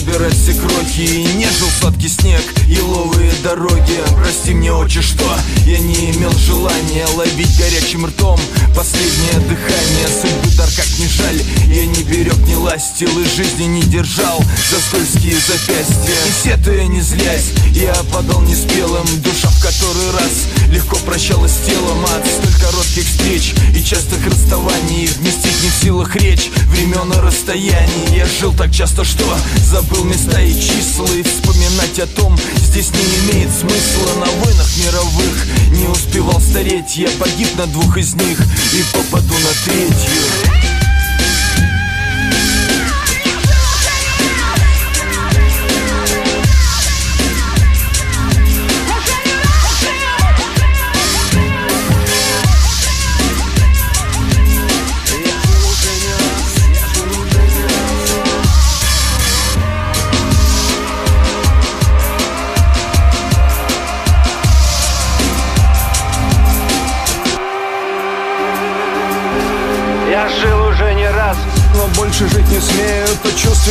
собирать все крохи И не жил сладкий снег, еловые дороги. Прости мне, отче, что я не имел желания Ловить горячим ртом последнее дыхание. Судьбы дар как не жаль, я не берег, не ластил И жизни не держал за скользкие запястья. И сетуя не злясь, я подал неспелым. Душа в который раз легко прощалась с телом. От столь коротких встреч и частых расставаний Вместить не в силах речь. Времен и расстояний. Я жил так часто, что забыл места и числа И вспоминать о том здесь не имеет смысла. На войнах мировых не успевал стареть Я погиб на двух из них и попаду на третью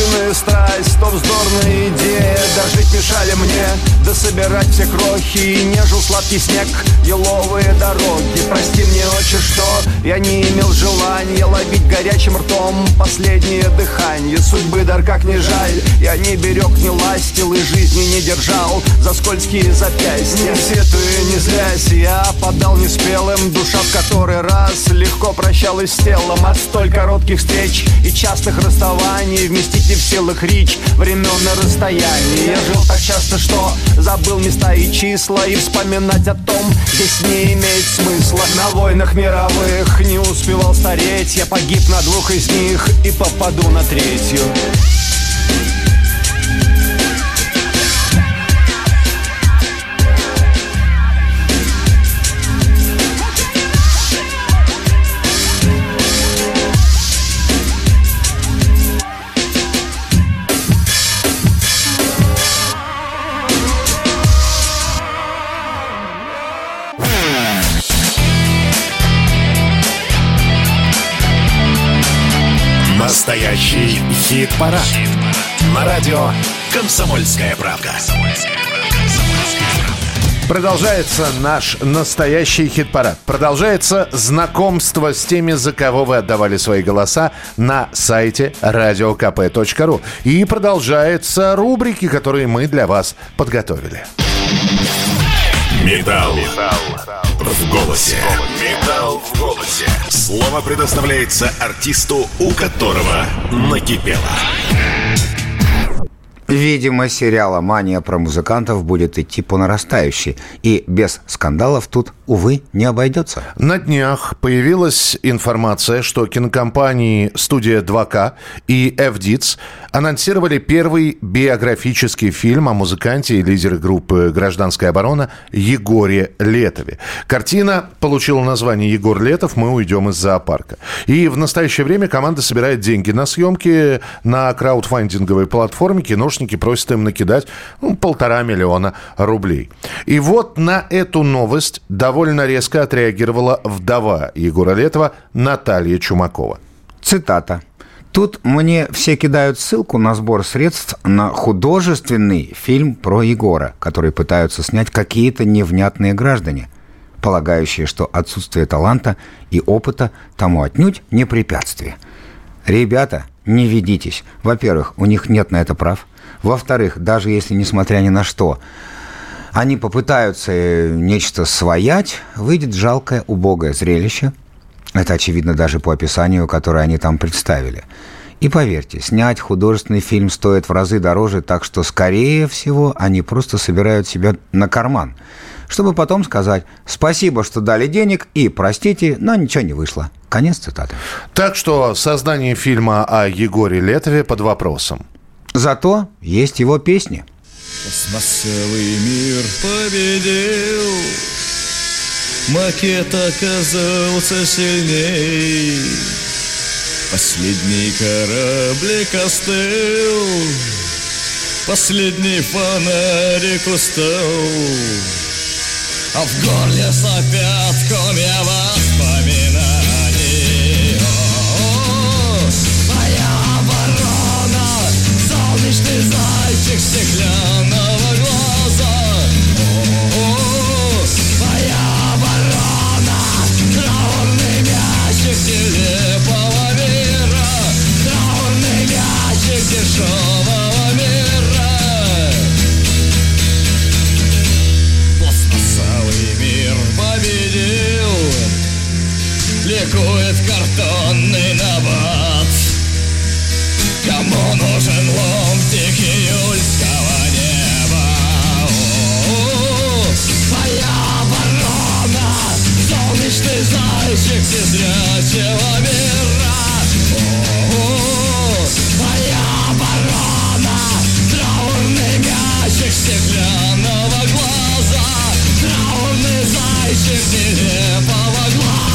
Чувственная страсть, то вздорная идея. Да жить мешали мне, да собирать все крохи. И не жил сладкий снег, еловые дороги. Прости мне, отче, что я не имел желания Ловить горячим ртом последнее дыхание. Судьбы дар как не жаль, я не берег, не ластил И жизни не держал за скользкие запястья. Сетуя не злясь, я подал неспелым. Душа в который раз легко прощалась с телом. От столь коротких встреч и частых расставаний Вместить не в силах речь времен и расстояний Я жил так часто, что забыл места и числа И вспоминать о том здесь не имеет смысла. На войнах мировых не успевал стареть Я погиб на двух из них и попаду на третью Настоящий хит-парад. На радио «Комсомольская правка». Продолжается наш настоящий хит-парад. Продолжается знакомство с теми, за кого вы отдавали свои голоса на сайте radiokp.ru. И продолжаются рубрики, которые мы для вас подготовили. Металл. В голосе. Металл в голосе. Слово предоставляется артисту, у которого накипело. Видимо, сериала «Мания» про музыкантов будет идти по нарастающей. И без скандалов тут, увы, не обойдется. На днях появилась информация, что кинокомпании «Студия 2К» и «FDITS» анонсировали первый биографический фильм о музыканте и лидере группы «Гражданская оборона» Егоре Летове. Картина получила название «Егор Летов. Мы уйдем из зоопарка». И в настоящее время команда собирает деньги на съемки на краудфандинговой платформе. Киношники просят им накидать ну, полтора миллиона рублей. И вот на эту новость довольно резко отреагировала вдова Егора Летова Наталья Чумакова. Цитата. Тут мне все кидают ссылку на сбор средств на художественный фильм про Егора, который пытаются снять какие-то невнятные граждане, полагающие, что отсутствие таланта и опыта тому отнюдь не препятствие. Ребята, не ведитесь. Во-первых, у них нет на это прав. Во-вторых, даже если, несмотря ни на что, они попытаются э, нечто своять, выйдет жалкое, убогое зрелище. Это очевидно даже по описанию, которое они там представили. И поверьте, снять художественный фильм стоит в разы дороже, так что, скорее всего, они просто собирают себя на карман, чтобы потом сказать «спасибо, что дали денег» и «простите, но ничего не вышло». Конец цитаты. Так что создание фильма о Егоре Летове под вопросом. Зато есть его песни. Пластмассовый мир победил. Макет оказался сильней. Последний кораблик остыл. Последний фонарик устал. А в горле сопят комья воспоминаний зайчик стеклянного глаза. О-о-о, оборона Траурный мячик нелепого мира. Траурный мячик дешевого мира. Пластмассовый мир победил. Ликует картонный набат Кому нужен ломтик июльского неба? О-о-о, Моя оборона Солнечный зайчик незрячего мира О-о-о, Моя оборона Траурный мячик стеклянного глаза Траурный зайчик нелепого глаза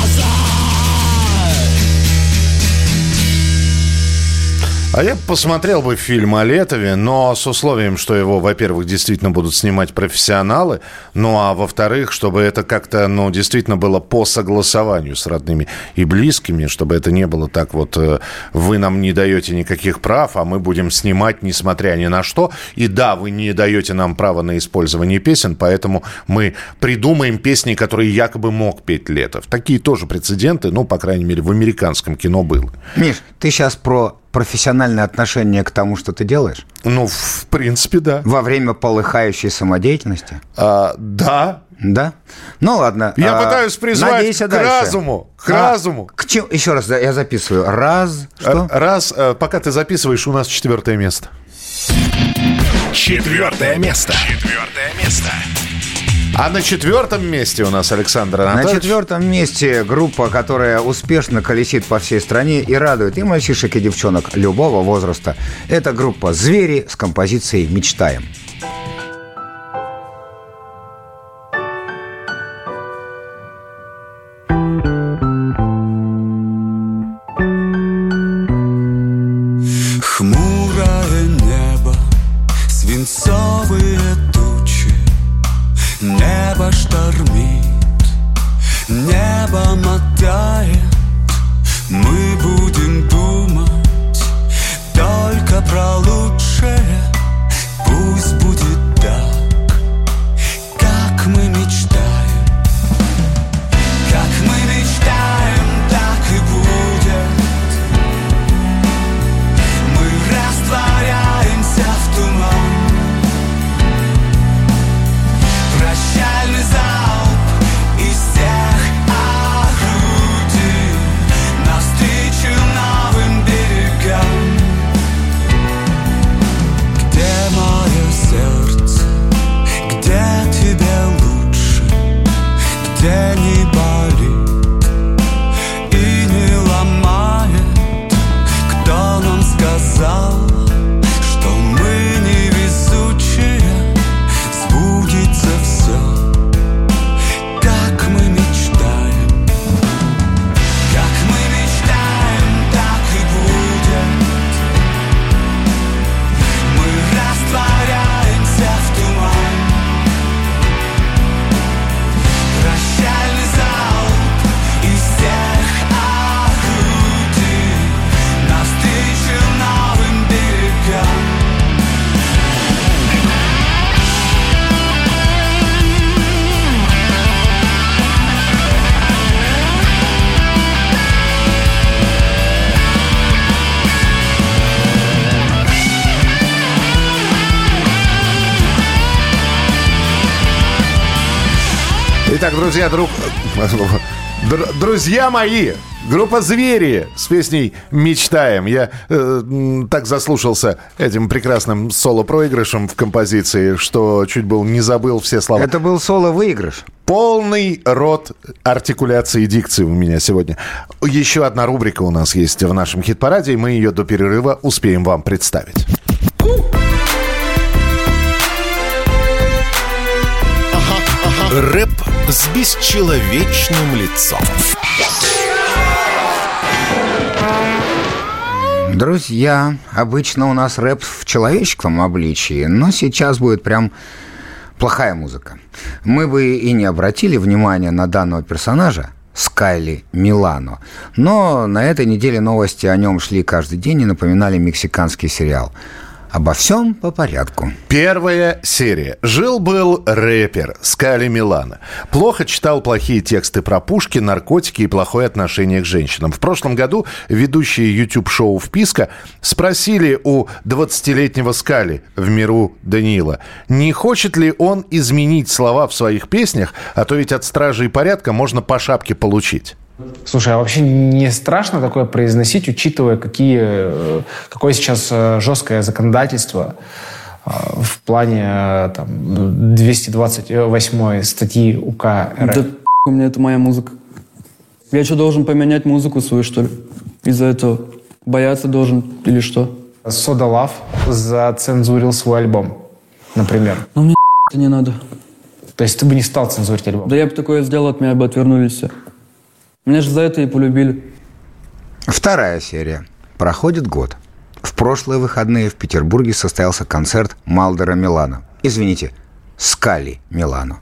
А я посмотрел бы фильм о Летове, но с условием, что его, во-первых, действительно будут снимать профессионалы, ну а во-вторых, чтобы это как-то, ну, действительно было по согласованию с родными и близкими, чтобы это не было так вот, э, вы нам не даете никаких прав, а мы будем снимать, несмотря ни на что. И да, вы не даете нам права на использование песен, поэтому мы придумаем песни, которые якобы мог петь Летов. Такие тоже прецеденты, ну, по крайней мере, в американском кино было. Миш, ты сейчас про профессиональное отношение к тому, что ты делаешь? Ну, в принципе, да. Во время полыхающей самодеятельности? А, да. Да? Ну ладно. Я а, пытаюсь призвать надейся к дальше. разуму. К А, разуму. К чему? Еще раз я записываю. Раз. Что? Э, Раз, э, пока ты записываешь, у нас четвертое место. Четвертое место. Четвертое место. А на четвертом месте у нас Александр На Анатольевич. четвертом месте группа, которая успешно колесит по всей стране и радует и мальчишек, и девчонок любого возраста. Это группа «Звери» с композицией «Мечтаем». Хмурое друзья, друг... Др- друзья мои, группа «Звери» с песней «Мечтаем». Я э, так заслушался этим прекрасным соло-проигрышем в композиции, что чуть был не забыл все слова. Это был соло-выигрыш. Полный рот артикуляции и дикции у меня сегодня. Еще одна рубрика у нас есть в нашем хит-параде, и мы ее до перерыва успеем вам представить. Рэп с бесчеловечным лицом. Друзья, обычно у нас рэп в человеческом обличии, но сейчас будет прям плохая музыка. Мы бы и не обратили внимания на данного персонажа, Скайли Милано. Но на этой неделе новости о нем шли каждый день и напоминали мексиканский сериал. Обо всем по порядку. Первая серия. Жил-был рэпер Скали Милана. Плохо читал плохие тексты про пушки, наркотики и плохое отношение к женщинам. В прошлом году ведущие YouTube-шоу «Вписка» спросили у 20-летнего Скали в миру Даниила, не хочет ли он изменить слова в своих песнях, а то ведь от стражей порядка можно по шапке получить. Слушай, а вообще не страшно такое произносить, учитывая, какие, э, какое сейчас э, жесткое законодательство э, в плане там, 228 статьи УК РФ? Да у меня это моя музыка. Я что, должен поменять музыку свою, что ли? Из-за этого? Бояться должен или что? Сода Лав зацензурил свой альбом, например. Ну, мне это не надо. То есть ты бы не стал цензурить альбом? Да я бы такое сделал, от меня бы отвернулись все. Меня же за это и полюбили. Вторая серия. Проходит год. В прошлые выходные в Петербурге состоялся концерт Малдера Милано. Извините, Скали Милано.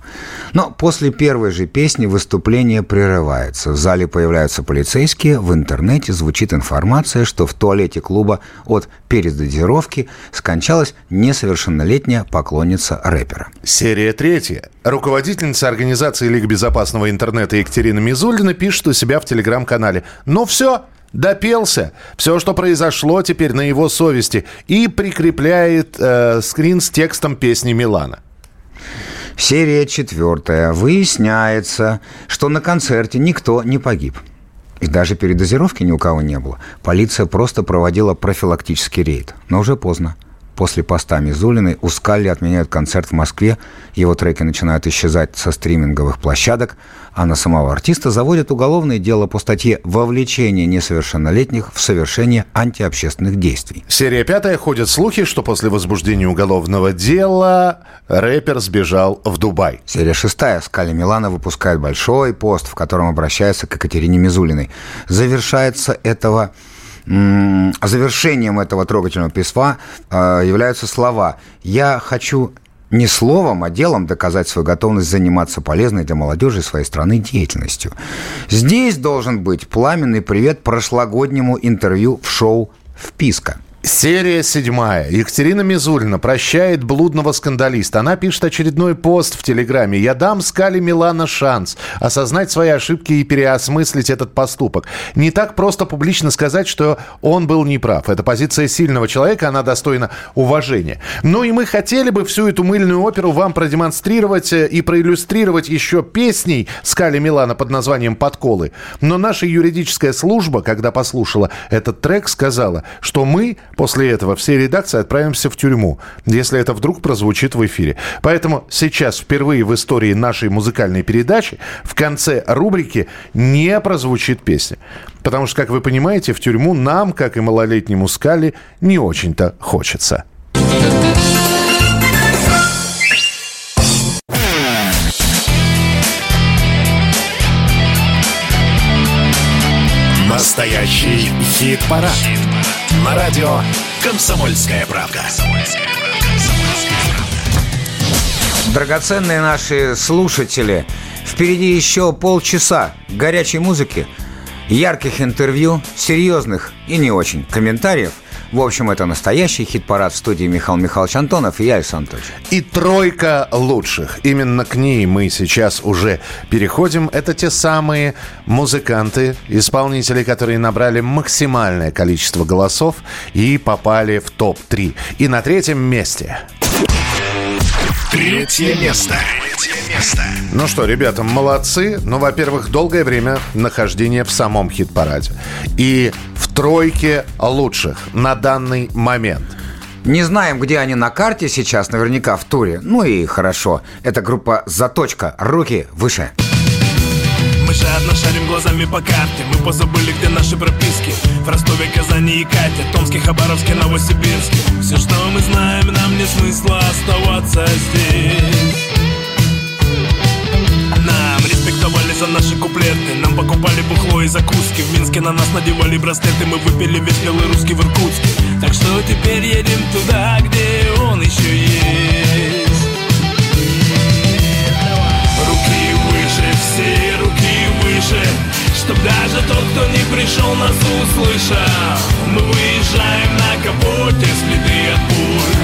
Но после первой же песни выступление прерывается. В зале появляются полицейские, в интернете звучит информация, что в туалете клуба от передозировки скончалась несовершеннолетняя поклонница рэпера. Серия третья. Руководительница организации Лига безопасного интернета Екатерина Мизулина пишет у себя в телеграм-канале. Ну все, допелся. Все, что произошло теперь на его совести. И прикрепляет э, скрин с текстом песни Милана. Серия четвертая. Выясняется, что на концерте никто не погиб. И даже передозировки ни у кого не было. Полиция просто проводила профилактический рейд. Но уже поздно. После поста Мизулиной у Скалли отменяют концерт в Москве, его треки начинают исчезать со стриминговых площадок, а на самого артиста заводят уголовное дело по статье «Вовлечение несовершеннолетних в совершение антиобщественных действий». Серия пятая. Ходят слухи, что после возбуждения уголовного дела рэпер сбежал в Дубай. Серия шестая. Скали Милана выпускает большой пост, в котором обращается к Екатерине Мизулиной. Завершается этого завершением этого трогательного письма э, являются слова «Я хочу не словом, а делом доказать свою готовность заниматься полезной для молодежи своей страны деятельностью. Здесь должен быть пламенный привет прошлогоднему интервью в шоу «Вписка». Серия седьмая. Екатерина Мизулина прощает блудного скандалиста. Она пишет очередной пост в Телеграме. «Я дам Скали Милана шанс осознать свои ошибки и переосмыслить этот поступок. Не так просто публично сказать, что он был неправ. Это позиция сильного человека, она достойна уважения. Ну и мы хотели бы всю эту мыльную оперу вам продемонстрировать э, и проиллюстрировать еще песней Скали Милана под названием «Подколы». Но наша юридическая служба, когда послушала этот трек, сказала, что мы после этого все редакции отправимся в тюрьму, если это вдруг прозвучит в эфире. Поэтому сейчас впервые в истории нашей музыкальной передачи в конце рубрики не прозвучит песня. Потому что, как вы понимаете, в тюрьму нам, как и малолетнему Скали, не очень-то хочется. Настоящий хит-парад. На радио «Комсомольская правда». Драгоценные наши слушатели, впереди еще полчаса горячей музыки, ярких интервью, серьезных и не очень комментариев. В общем, это настоящий хит-парад в студии Михаил Михайлович Антонов и я, Александр Анатольевич. И тройка лучших. Именно к ней мы сейчас уже переходим. Это те самые музыканты, исполнители, которые набрали максимальное количество голосов и попали в топ-3. И на третьем месте Третье место. Третье место. Ну что, ребята, молодцы. Ну, во-первых, долгое время нахождения в самом хит-параде. И в тройке лучших на данный момент. Не знаем, где они на карте сейчас, наверняка в туре. Ну и хорошо. Это группа «Заточка». Руки выше. Мы жадно шарим глазами по карте. Мы позабыли, где наши прописки. В Ростове, Казани и Кате Томске, Хабаровске, Новосибирске. Все, что мы знаем, нам нет смысла оставаться здесь. Нам респектовали за наши куплеты. Нам покупали бухло и закуски. В Минске на нас надевали браслеты. Мы выпили весь белый русский в Иркутске. Так что теперь едем туда, где он еще есть. Руки выше, все руки выше Чтоб даже тот, кто не пришел, нас услышал. Мы выезжаем на капоте, следы от пуль.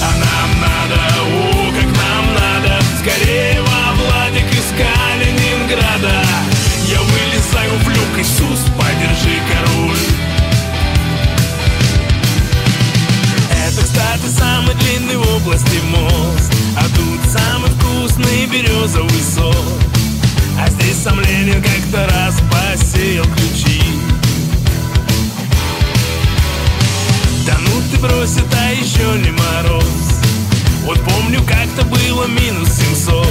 А нам надо, о, как нам надо Скорее во Владик из Калининграда. Я вылезаю в люк, Иисус, подержи король. Это, кстати, самый длинный в области мост А тут самый вкусный березовый сок. А здесь сам Ленин как-то раз посеял ключи. Да ну ты брось, это еще не мороз. Вот помню, как-то было минус 700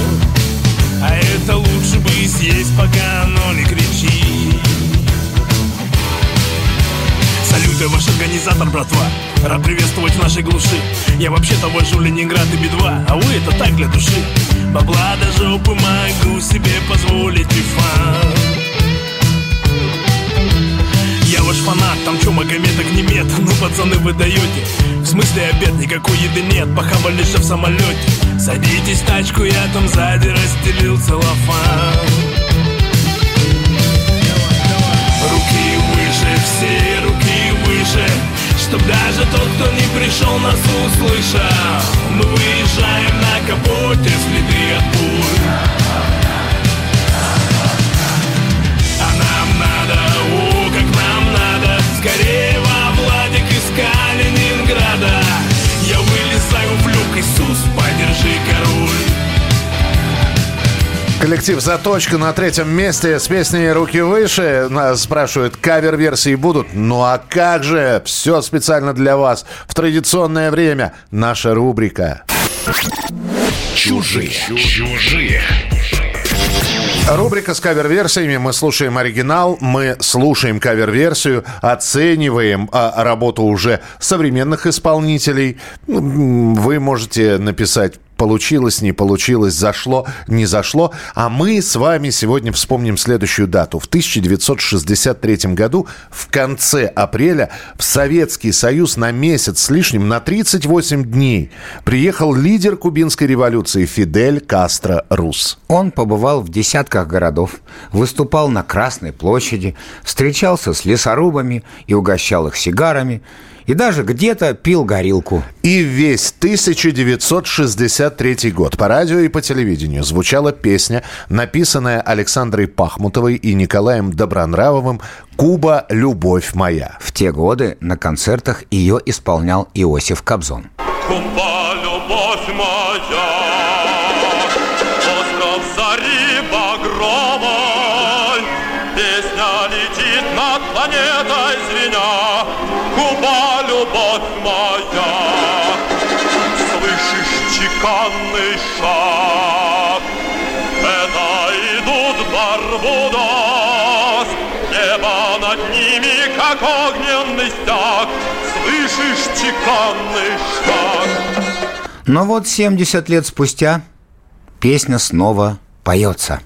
А это лучше бы съесть, пока оно не кричит Салюты, ваш организатор, братва. Рад приветствовать в нашей глуши. Я вообще-то вожу Ленинград и Би-2 А вы это так для души. Бабла до жопы могу себе позволить бифан Я ваш фанат, там чё, Магомед огнемет Ну, пацаны, вы даете. В смысле обед, никакой еды нет Похавали же в самолете. Садитесь в тачку, я там сзади расстелил целлофан. Руки выше, все руки выше Чтоб даже тот, кто не пришел, нас услышал. Мы выезжаем на капоте, следы от пуль Коллектив «Заточка» на третьем месте с песней «Руки выше». Нас спрашивают, кавер-версии будут? Ну а как же? Все специально для вас. В традиционное время наша рубрика. Чужие. Чужие. Рубрика с кавер-версиями. Мы слушаем оригинал, мы слушаем кавер-версию, оцениваем а, работу уже современных исполнителей. Вы можете написать Получилось, не получилось, зашло, не зашло. А мы с вами сегодня вспомним следующую дату. В 1963 году, в конце апреля, в Советский Союз на месяц с лишним, на 38 дней, приехал лидер кубинской революции Фидель Кастро Рус. Он побывал в десятках городов, выступал на Красной площади, встречался с лесорубами и угощал их сигарами, и даже где-то пил горилку. И весь 1963 год по радио и по телевидению звучала песня, написанная Александрой Пахмутовой и Николаем Добронравовым «Куба, любовь моя». В те годы на концертах ее исполнял Иосиф Кобзон. Куба, любовь моя, чеканный шаг? Но вот 70 лет спустя песня снова поется.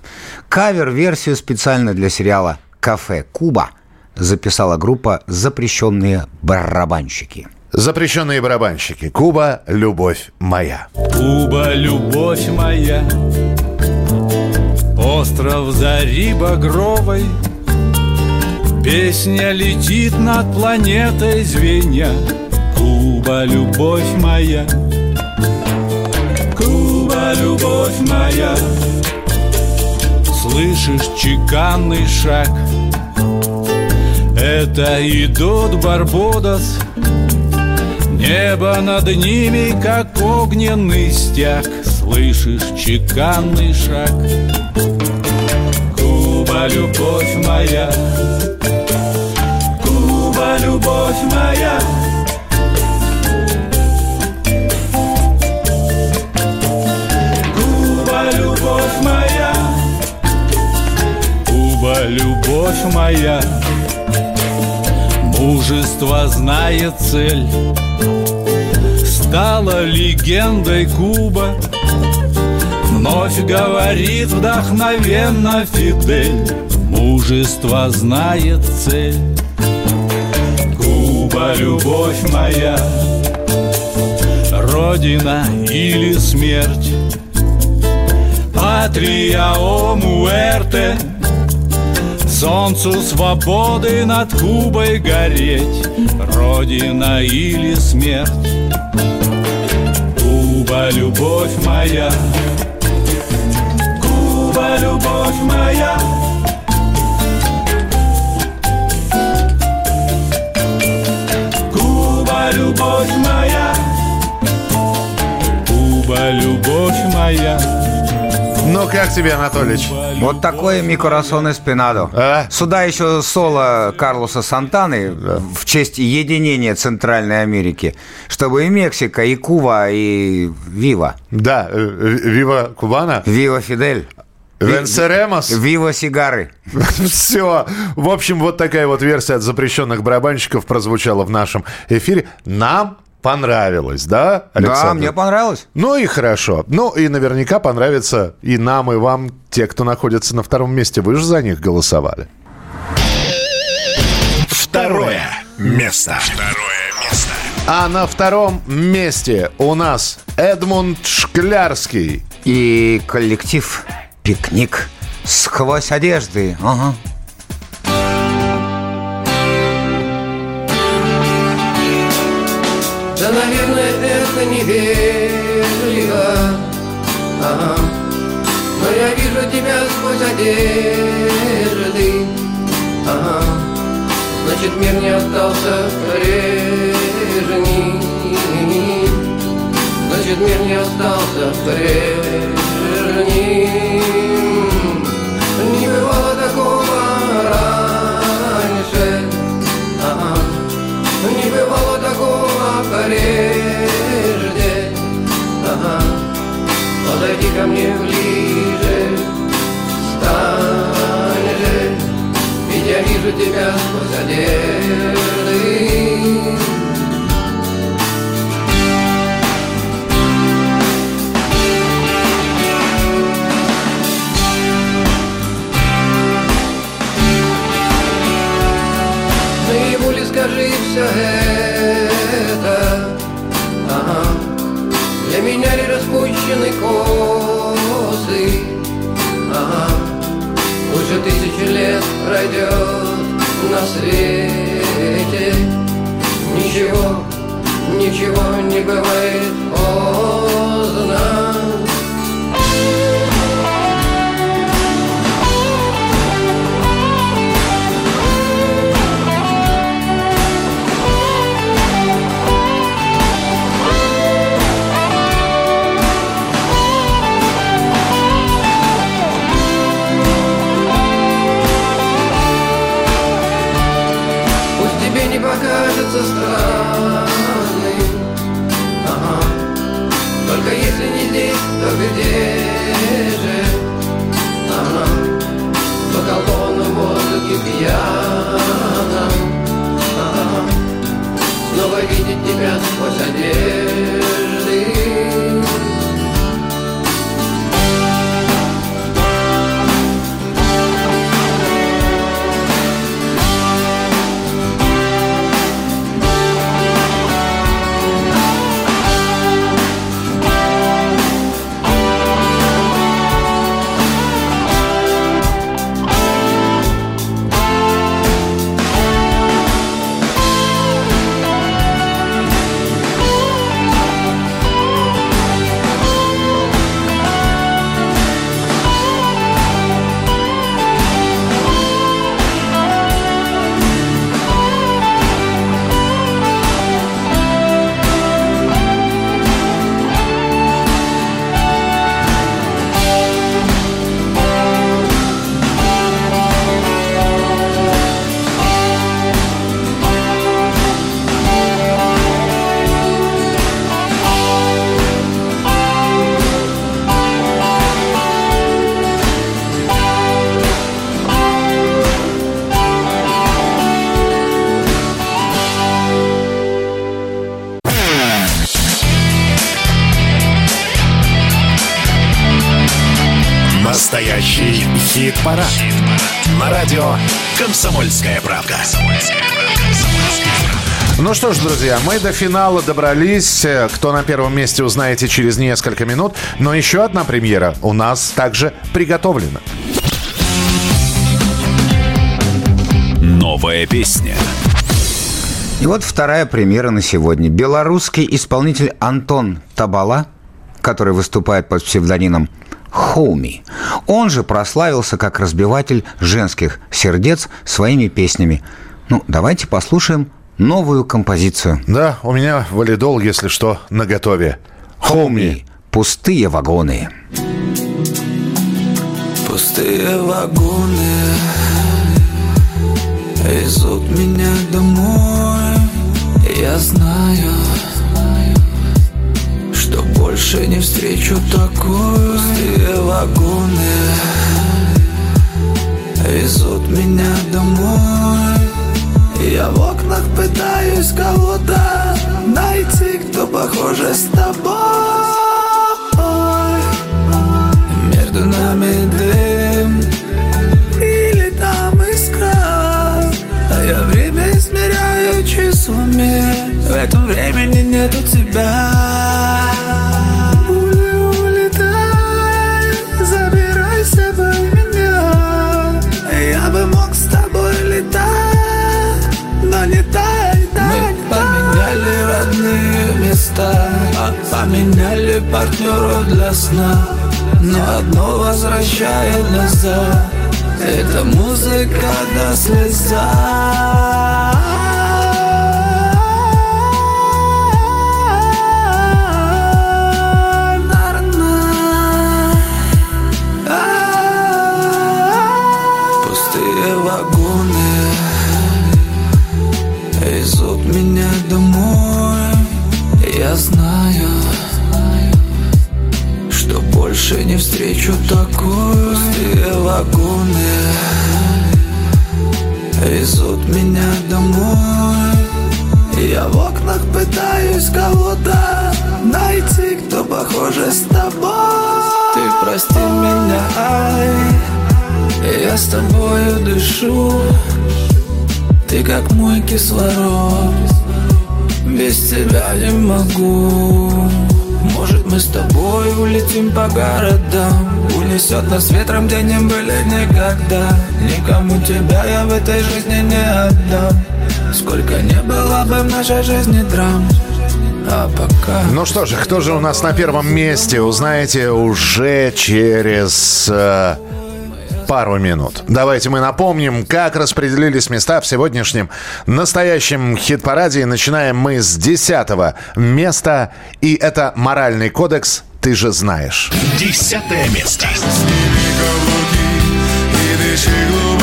Кавер-версию специально для сериала «Кафе Куба» записала группа «Запрещенные барабанщики». Запрещенные барабанщики. Куба, любовь моя. Куба, любовь моя, остров зари багровой, Песня летит над планетой звеня. Куба, любовь моя, Куба, любовь моя, Слышишь чеканный шаг? Это идут Барбудос, Небо над ними, как огненный стяг. Слышишь чеканный шаг? Куба, любовь моя. Куба, любовь моя любовь моя. Мужество знает цель. Стала легендой Куба. Вновь говорит вдохновенно Фидель. Мужество знает цель. Куба, любовь моя. Родина или смерть? Патрия о муэрте Солнцу свободы над Кубой гореть. Родина или смерть. Куба, любовь моя. Куба, любовь моя. Куба, любовь моя. Куба, любовь моя. Ну, как тебе, Анатолич? Вот такое ми коrazón эспинадо. А? Сюда еще соло Карлоса Сантаны в честь единения Центральной Америки, чтобы и Мексика, и Куба, и Вива. Да, э, Вива Кубана. Вива Фидель. Венсеремос. Вива Сигары. Все. В общем, вот такая вот версия от запрещенных барабанщиков прозвучала в нашем эфире. Нам понравилось, да, Александр? Да, мне понравилось. Ну и хорошо. Ну и наверняка понравится и нам, и вам, те, кто находится на втором месте. Вы же за них голосовали. Второе место. Второе место. А на втором месте у нас Эдмунд Шклярский. И коллектив «Пикник» сквозь одежды. Ага. Да, наверное, это невежливо ага. Но я вижу тебя сквозь одежды ага. Значит, мир не остался прежним Значит, мир не остался прежним прежде ага. Подойди ко мне ближе. Стань же. Ведь я вижу тебя сквозь одежды радио «Комсомольская правда». Ну что ж, друзья, мы до финала добрались. Э, Кто на первом месте, узнаете через несколько минут. Но еще одна премьера у нас также приготовлена. Новая песня. И вот вторая премьера на сегодня. Белорусский исполнитель Антон Табала, который выступает под псевдонимом Хоуми. Он же прославился как разбиватель женских сердец своими песнями. Ну, давайте послушаем новую композицию. Да, у меня валидол, если что, наготове. Хоуми. Пустые вагоны. Пустые вагоны Везут меня домой Я знаю Что больше не встречу такой Пустые вагоны. Везут меня домой. Я в окнах пытаюсь кого-то Найти, кто похож с тобой. Между нами дым Или там искра А я время измеряю часами. В этом времени нету тебя. Ули, улетай Забирай с собой меня. Я бы мог с тобой летать Но не тай, Мы поменяли родные места а Поменяли партнеров для сна. Но одно возвращает назад. Это музыка до слеза больше не встречу такой Пустые вагоны Везут меня домой. Я в окнах пытаюсь кого-то Найти, кто похож с тобой. Ты прости меня, ай Я с тобою дышу. Ты как мой кислород Без тебя не могу может мы с тобой улетим по городам? Унесет нас ветром, где не были никогда. Никому тебя я в этой жизни не отдам. Сколько не было бы в нашей жизни драм. А пока Ну что же, кто же у нас на первом месте, узнаете уже через э, пару минут. Давайте мы напомним, как распределились места в сегодняшнем настоящем хит-параде. И начинаем мы с десятого места. И это «Моральный кодекс. Ты же знаешь». Десятое место. И дыши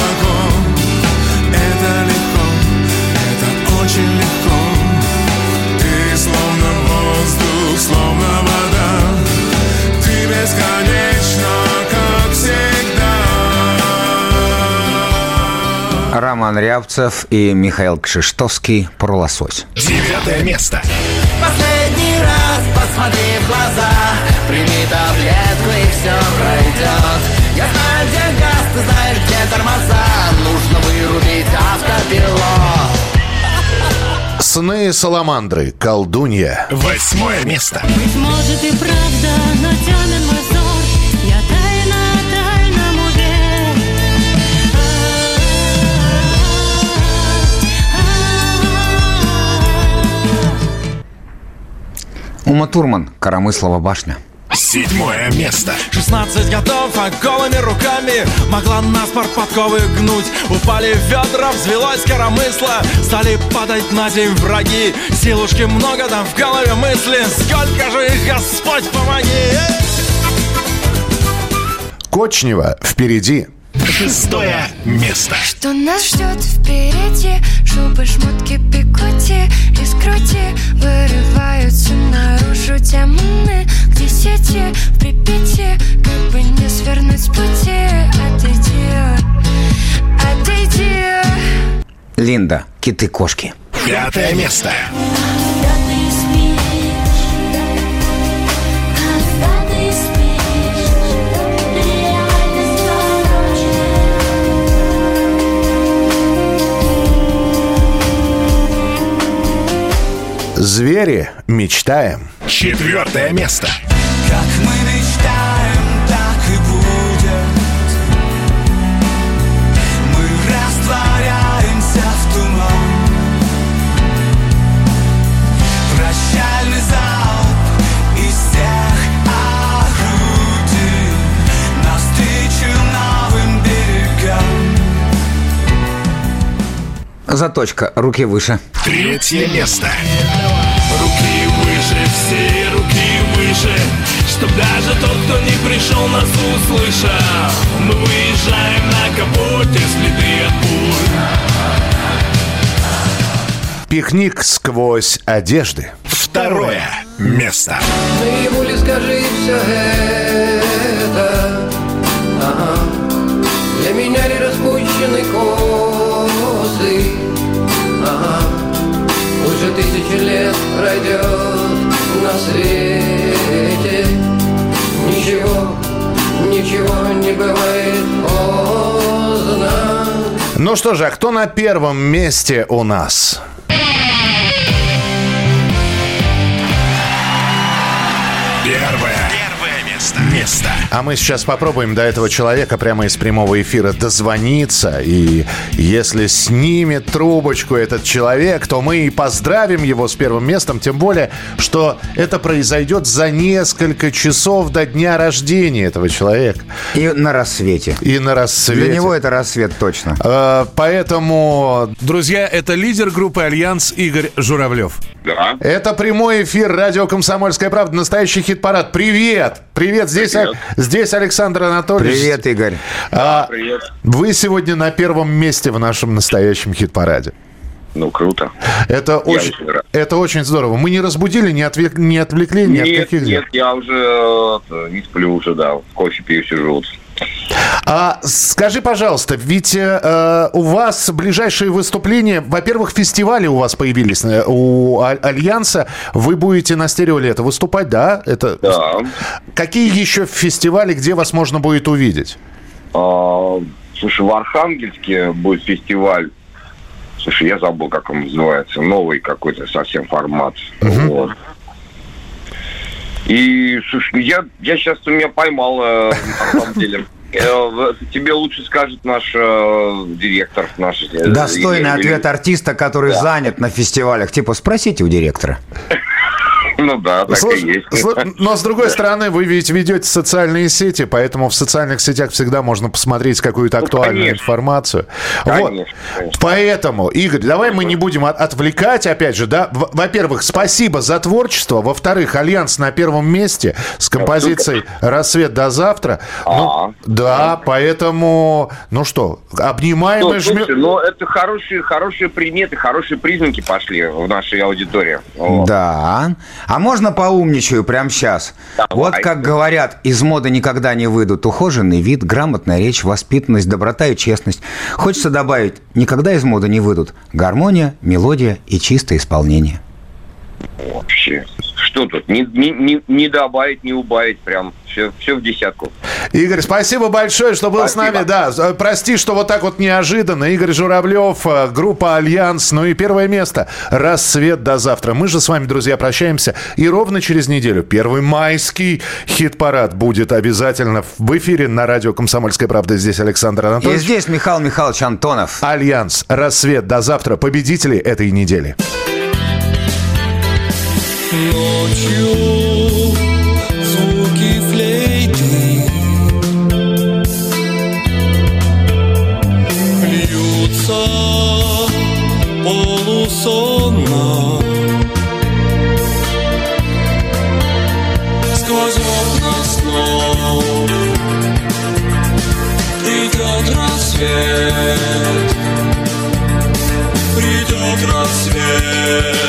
Роман Рябцев и Михаил Кшиштовский про лосось. Девятое место. Последний раз посмотри в глаза Прими таблетку и все пройдет Я знаю, где газ, ты знаешь, где тормоза Нужно вырубить автопилот «Сны Саламандры. Колдунья». Восьмое место. Быть может и правда, но темен Ума Турман, Карамыслова башня. Седьмое место. 16 годов, а голыми руками Могла на спорт подковы гнуть Упали ведра, взвелось коромысло Стали падать на земь враги Силушки много, там в голове мысли Сколько же их, Господь, помоги! Кочнева впереди. Шестое место. Что нас ждет впереди Шубы, шмотки, пикоти Из груди вырываются наружу демоны Где сети в Припяти Как бы не свернуть с пути Отойди, отойди Линда, киты-кошки. Пятое место. Когда ты Звери мечтаем. Четвертое место. Как мы Заточка, руки выше. Третье место. Руки выше, все руки выше Чтоб даже тот, кто не пришел, нас услышал Мы выезжаем на капоте, следы от пуль Пикник сквозь одежды. Второе место. Наяву ли скажи все это пройдет на свете Ничего, ничего не бывает поздно Ну что же, а кто на первом месте у нас? Первое. Место. Место. А мы сейчас попробуем до этого человека прямо из прямого эфира дозвониться. И если снимет трубочку этот человек, то мы и поздравим его с первым местом. Тем более, что это произойдет за несколько часов до дня рождения этого человека. И на рассвете. И на рассвете. Для него это рассвет точно. Э, Поэтому Друзья, это лидер группы «Альянс» Игорь Журавлев. Да. Это прямой эфир радио «Комсомольская правда». Настоящий хит-парад. Привет! Привет! Здесь, Привет. здесь Александр Анатольевич. Привет, Игорь. А, Привет. Вы сегодня на первом месте в нашем настоящем хит-параде. Ну, круто. Это очень, это очень здорово. Мы не разбудили, не, отвлек- не отвлекли ни от Нет, каких дел. нет, я уже э, не сплю уже, да. Кофе пью, сижу. А скажи, пожалуйста, ведь э, у вас ближайшие выступления, во-первых, фестивали у вас появились э, у Альянса. Вы будете на стереолето выступать, да? Это... Да. Какие еще фестивали, где вас можно будет увидеть? А, слушай, в Архангельске будет фестиваль. Слушай, я забыл, как он называется. Новый какой-то совсем формат. Вот. И, слушай, я, я сейчас у меня поймал, э, на самом деле. Э, Тебе лучше скажет наш э, директор. Наш, э, Достойный Игорь ответ артиста, который Да. занят на фестивалях. Типа, спросите у директора. Ну да, так Слушай, и есть. слу- Но с другой стороны, вы ведь ведете социальные сети, поэтому в социальных сетях всегда можно посмотреть какую-то актуальную Ну, конечно. информацию. Конечно, вот. конечно. Поэтому, Игорь, давай мы не будем от- отвлекать, опять же, да. Во-первых, спасибо за творчество. Во-вторых, Альянс на первом месте с композицией «Рассвет до завтра». Ну, да, поэтому, ну что, обнимаем Ну, и жмем. ну это хорошие, хорошие приметы, хорошие признаки пошли в нашей аудитории. Да. А можно поумничаю прямо сейчас? Вот как говорят, из моды никогда не выйдут ухоженный вид, грамотная речь, воспитанность, доброта и честность. Хочется добавить, никогда из моды не выйдут гармония, мелодия и чистое исполнение. Вообще. Что тут? Не, не, не, не добавить, не убавить. Прям все, все в десятку. Игорь, спасибо большое, что был с нами. Да, прости, что вот так вот неожиданно. Игорь Журавлев, э, группа «Альянс». Ну и первое место. «Рассвет до завтра». Мы же с вами, друзья, прощаемся. И ровно через неделю первый майский хит-парад будет обязательно в эфире на радио «Комсомольская правда». Здесь Александр И Анатольевич. здесь Михаил Михайлович Антонов. «Альянс». «Рассвет до завтра». Победители этой недели. Ночью звуки флейты Льются полусонно. Сквозь окна снов Придет рассвет Придет рассвет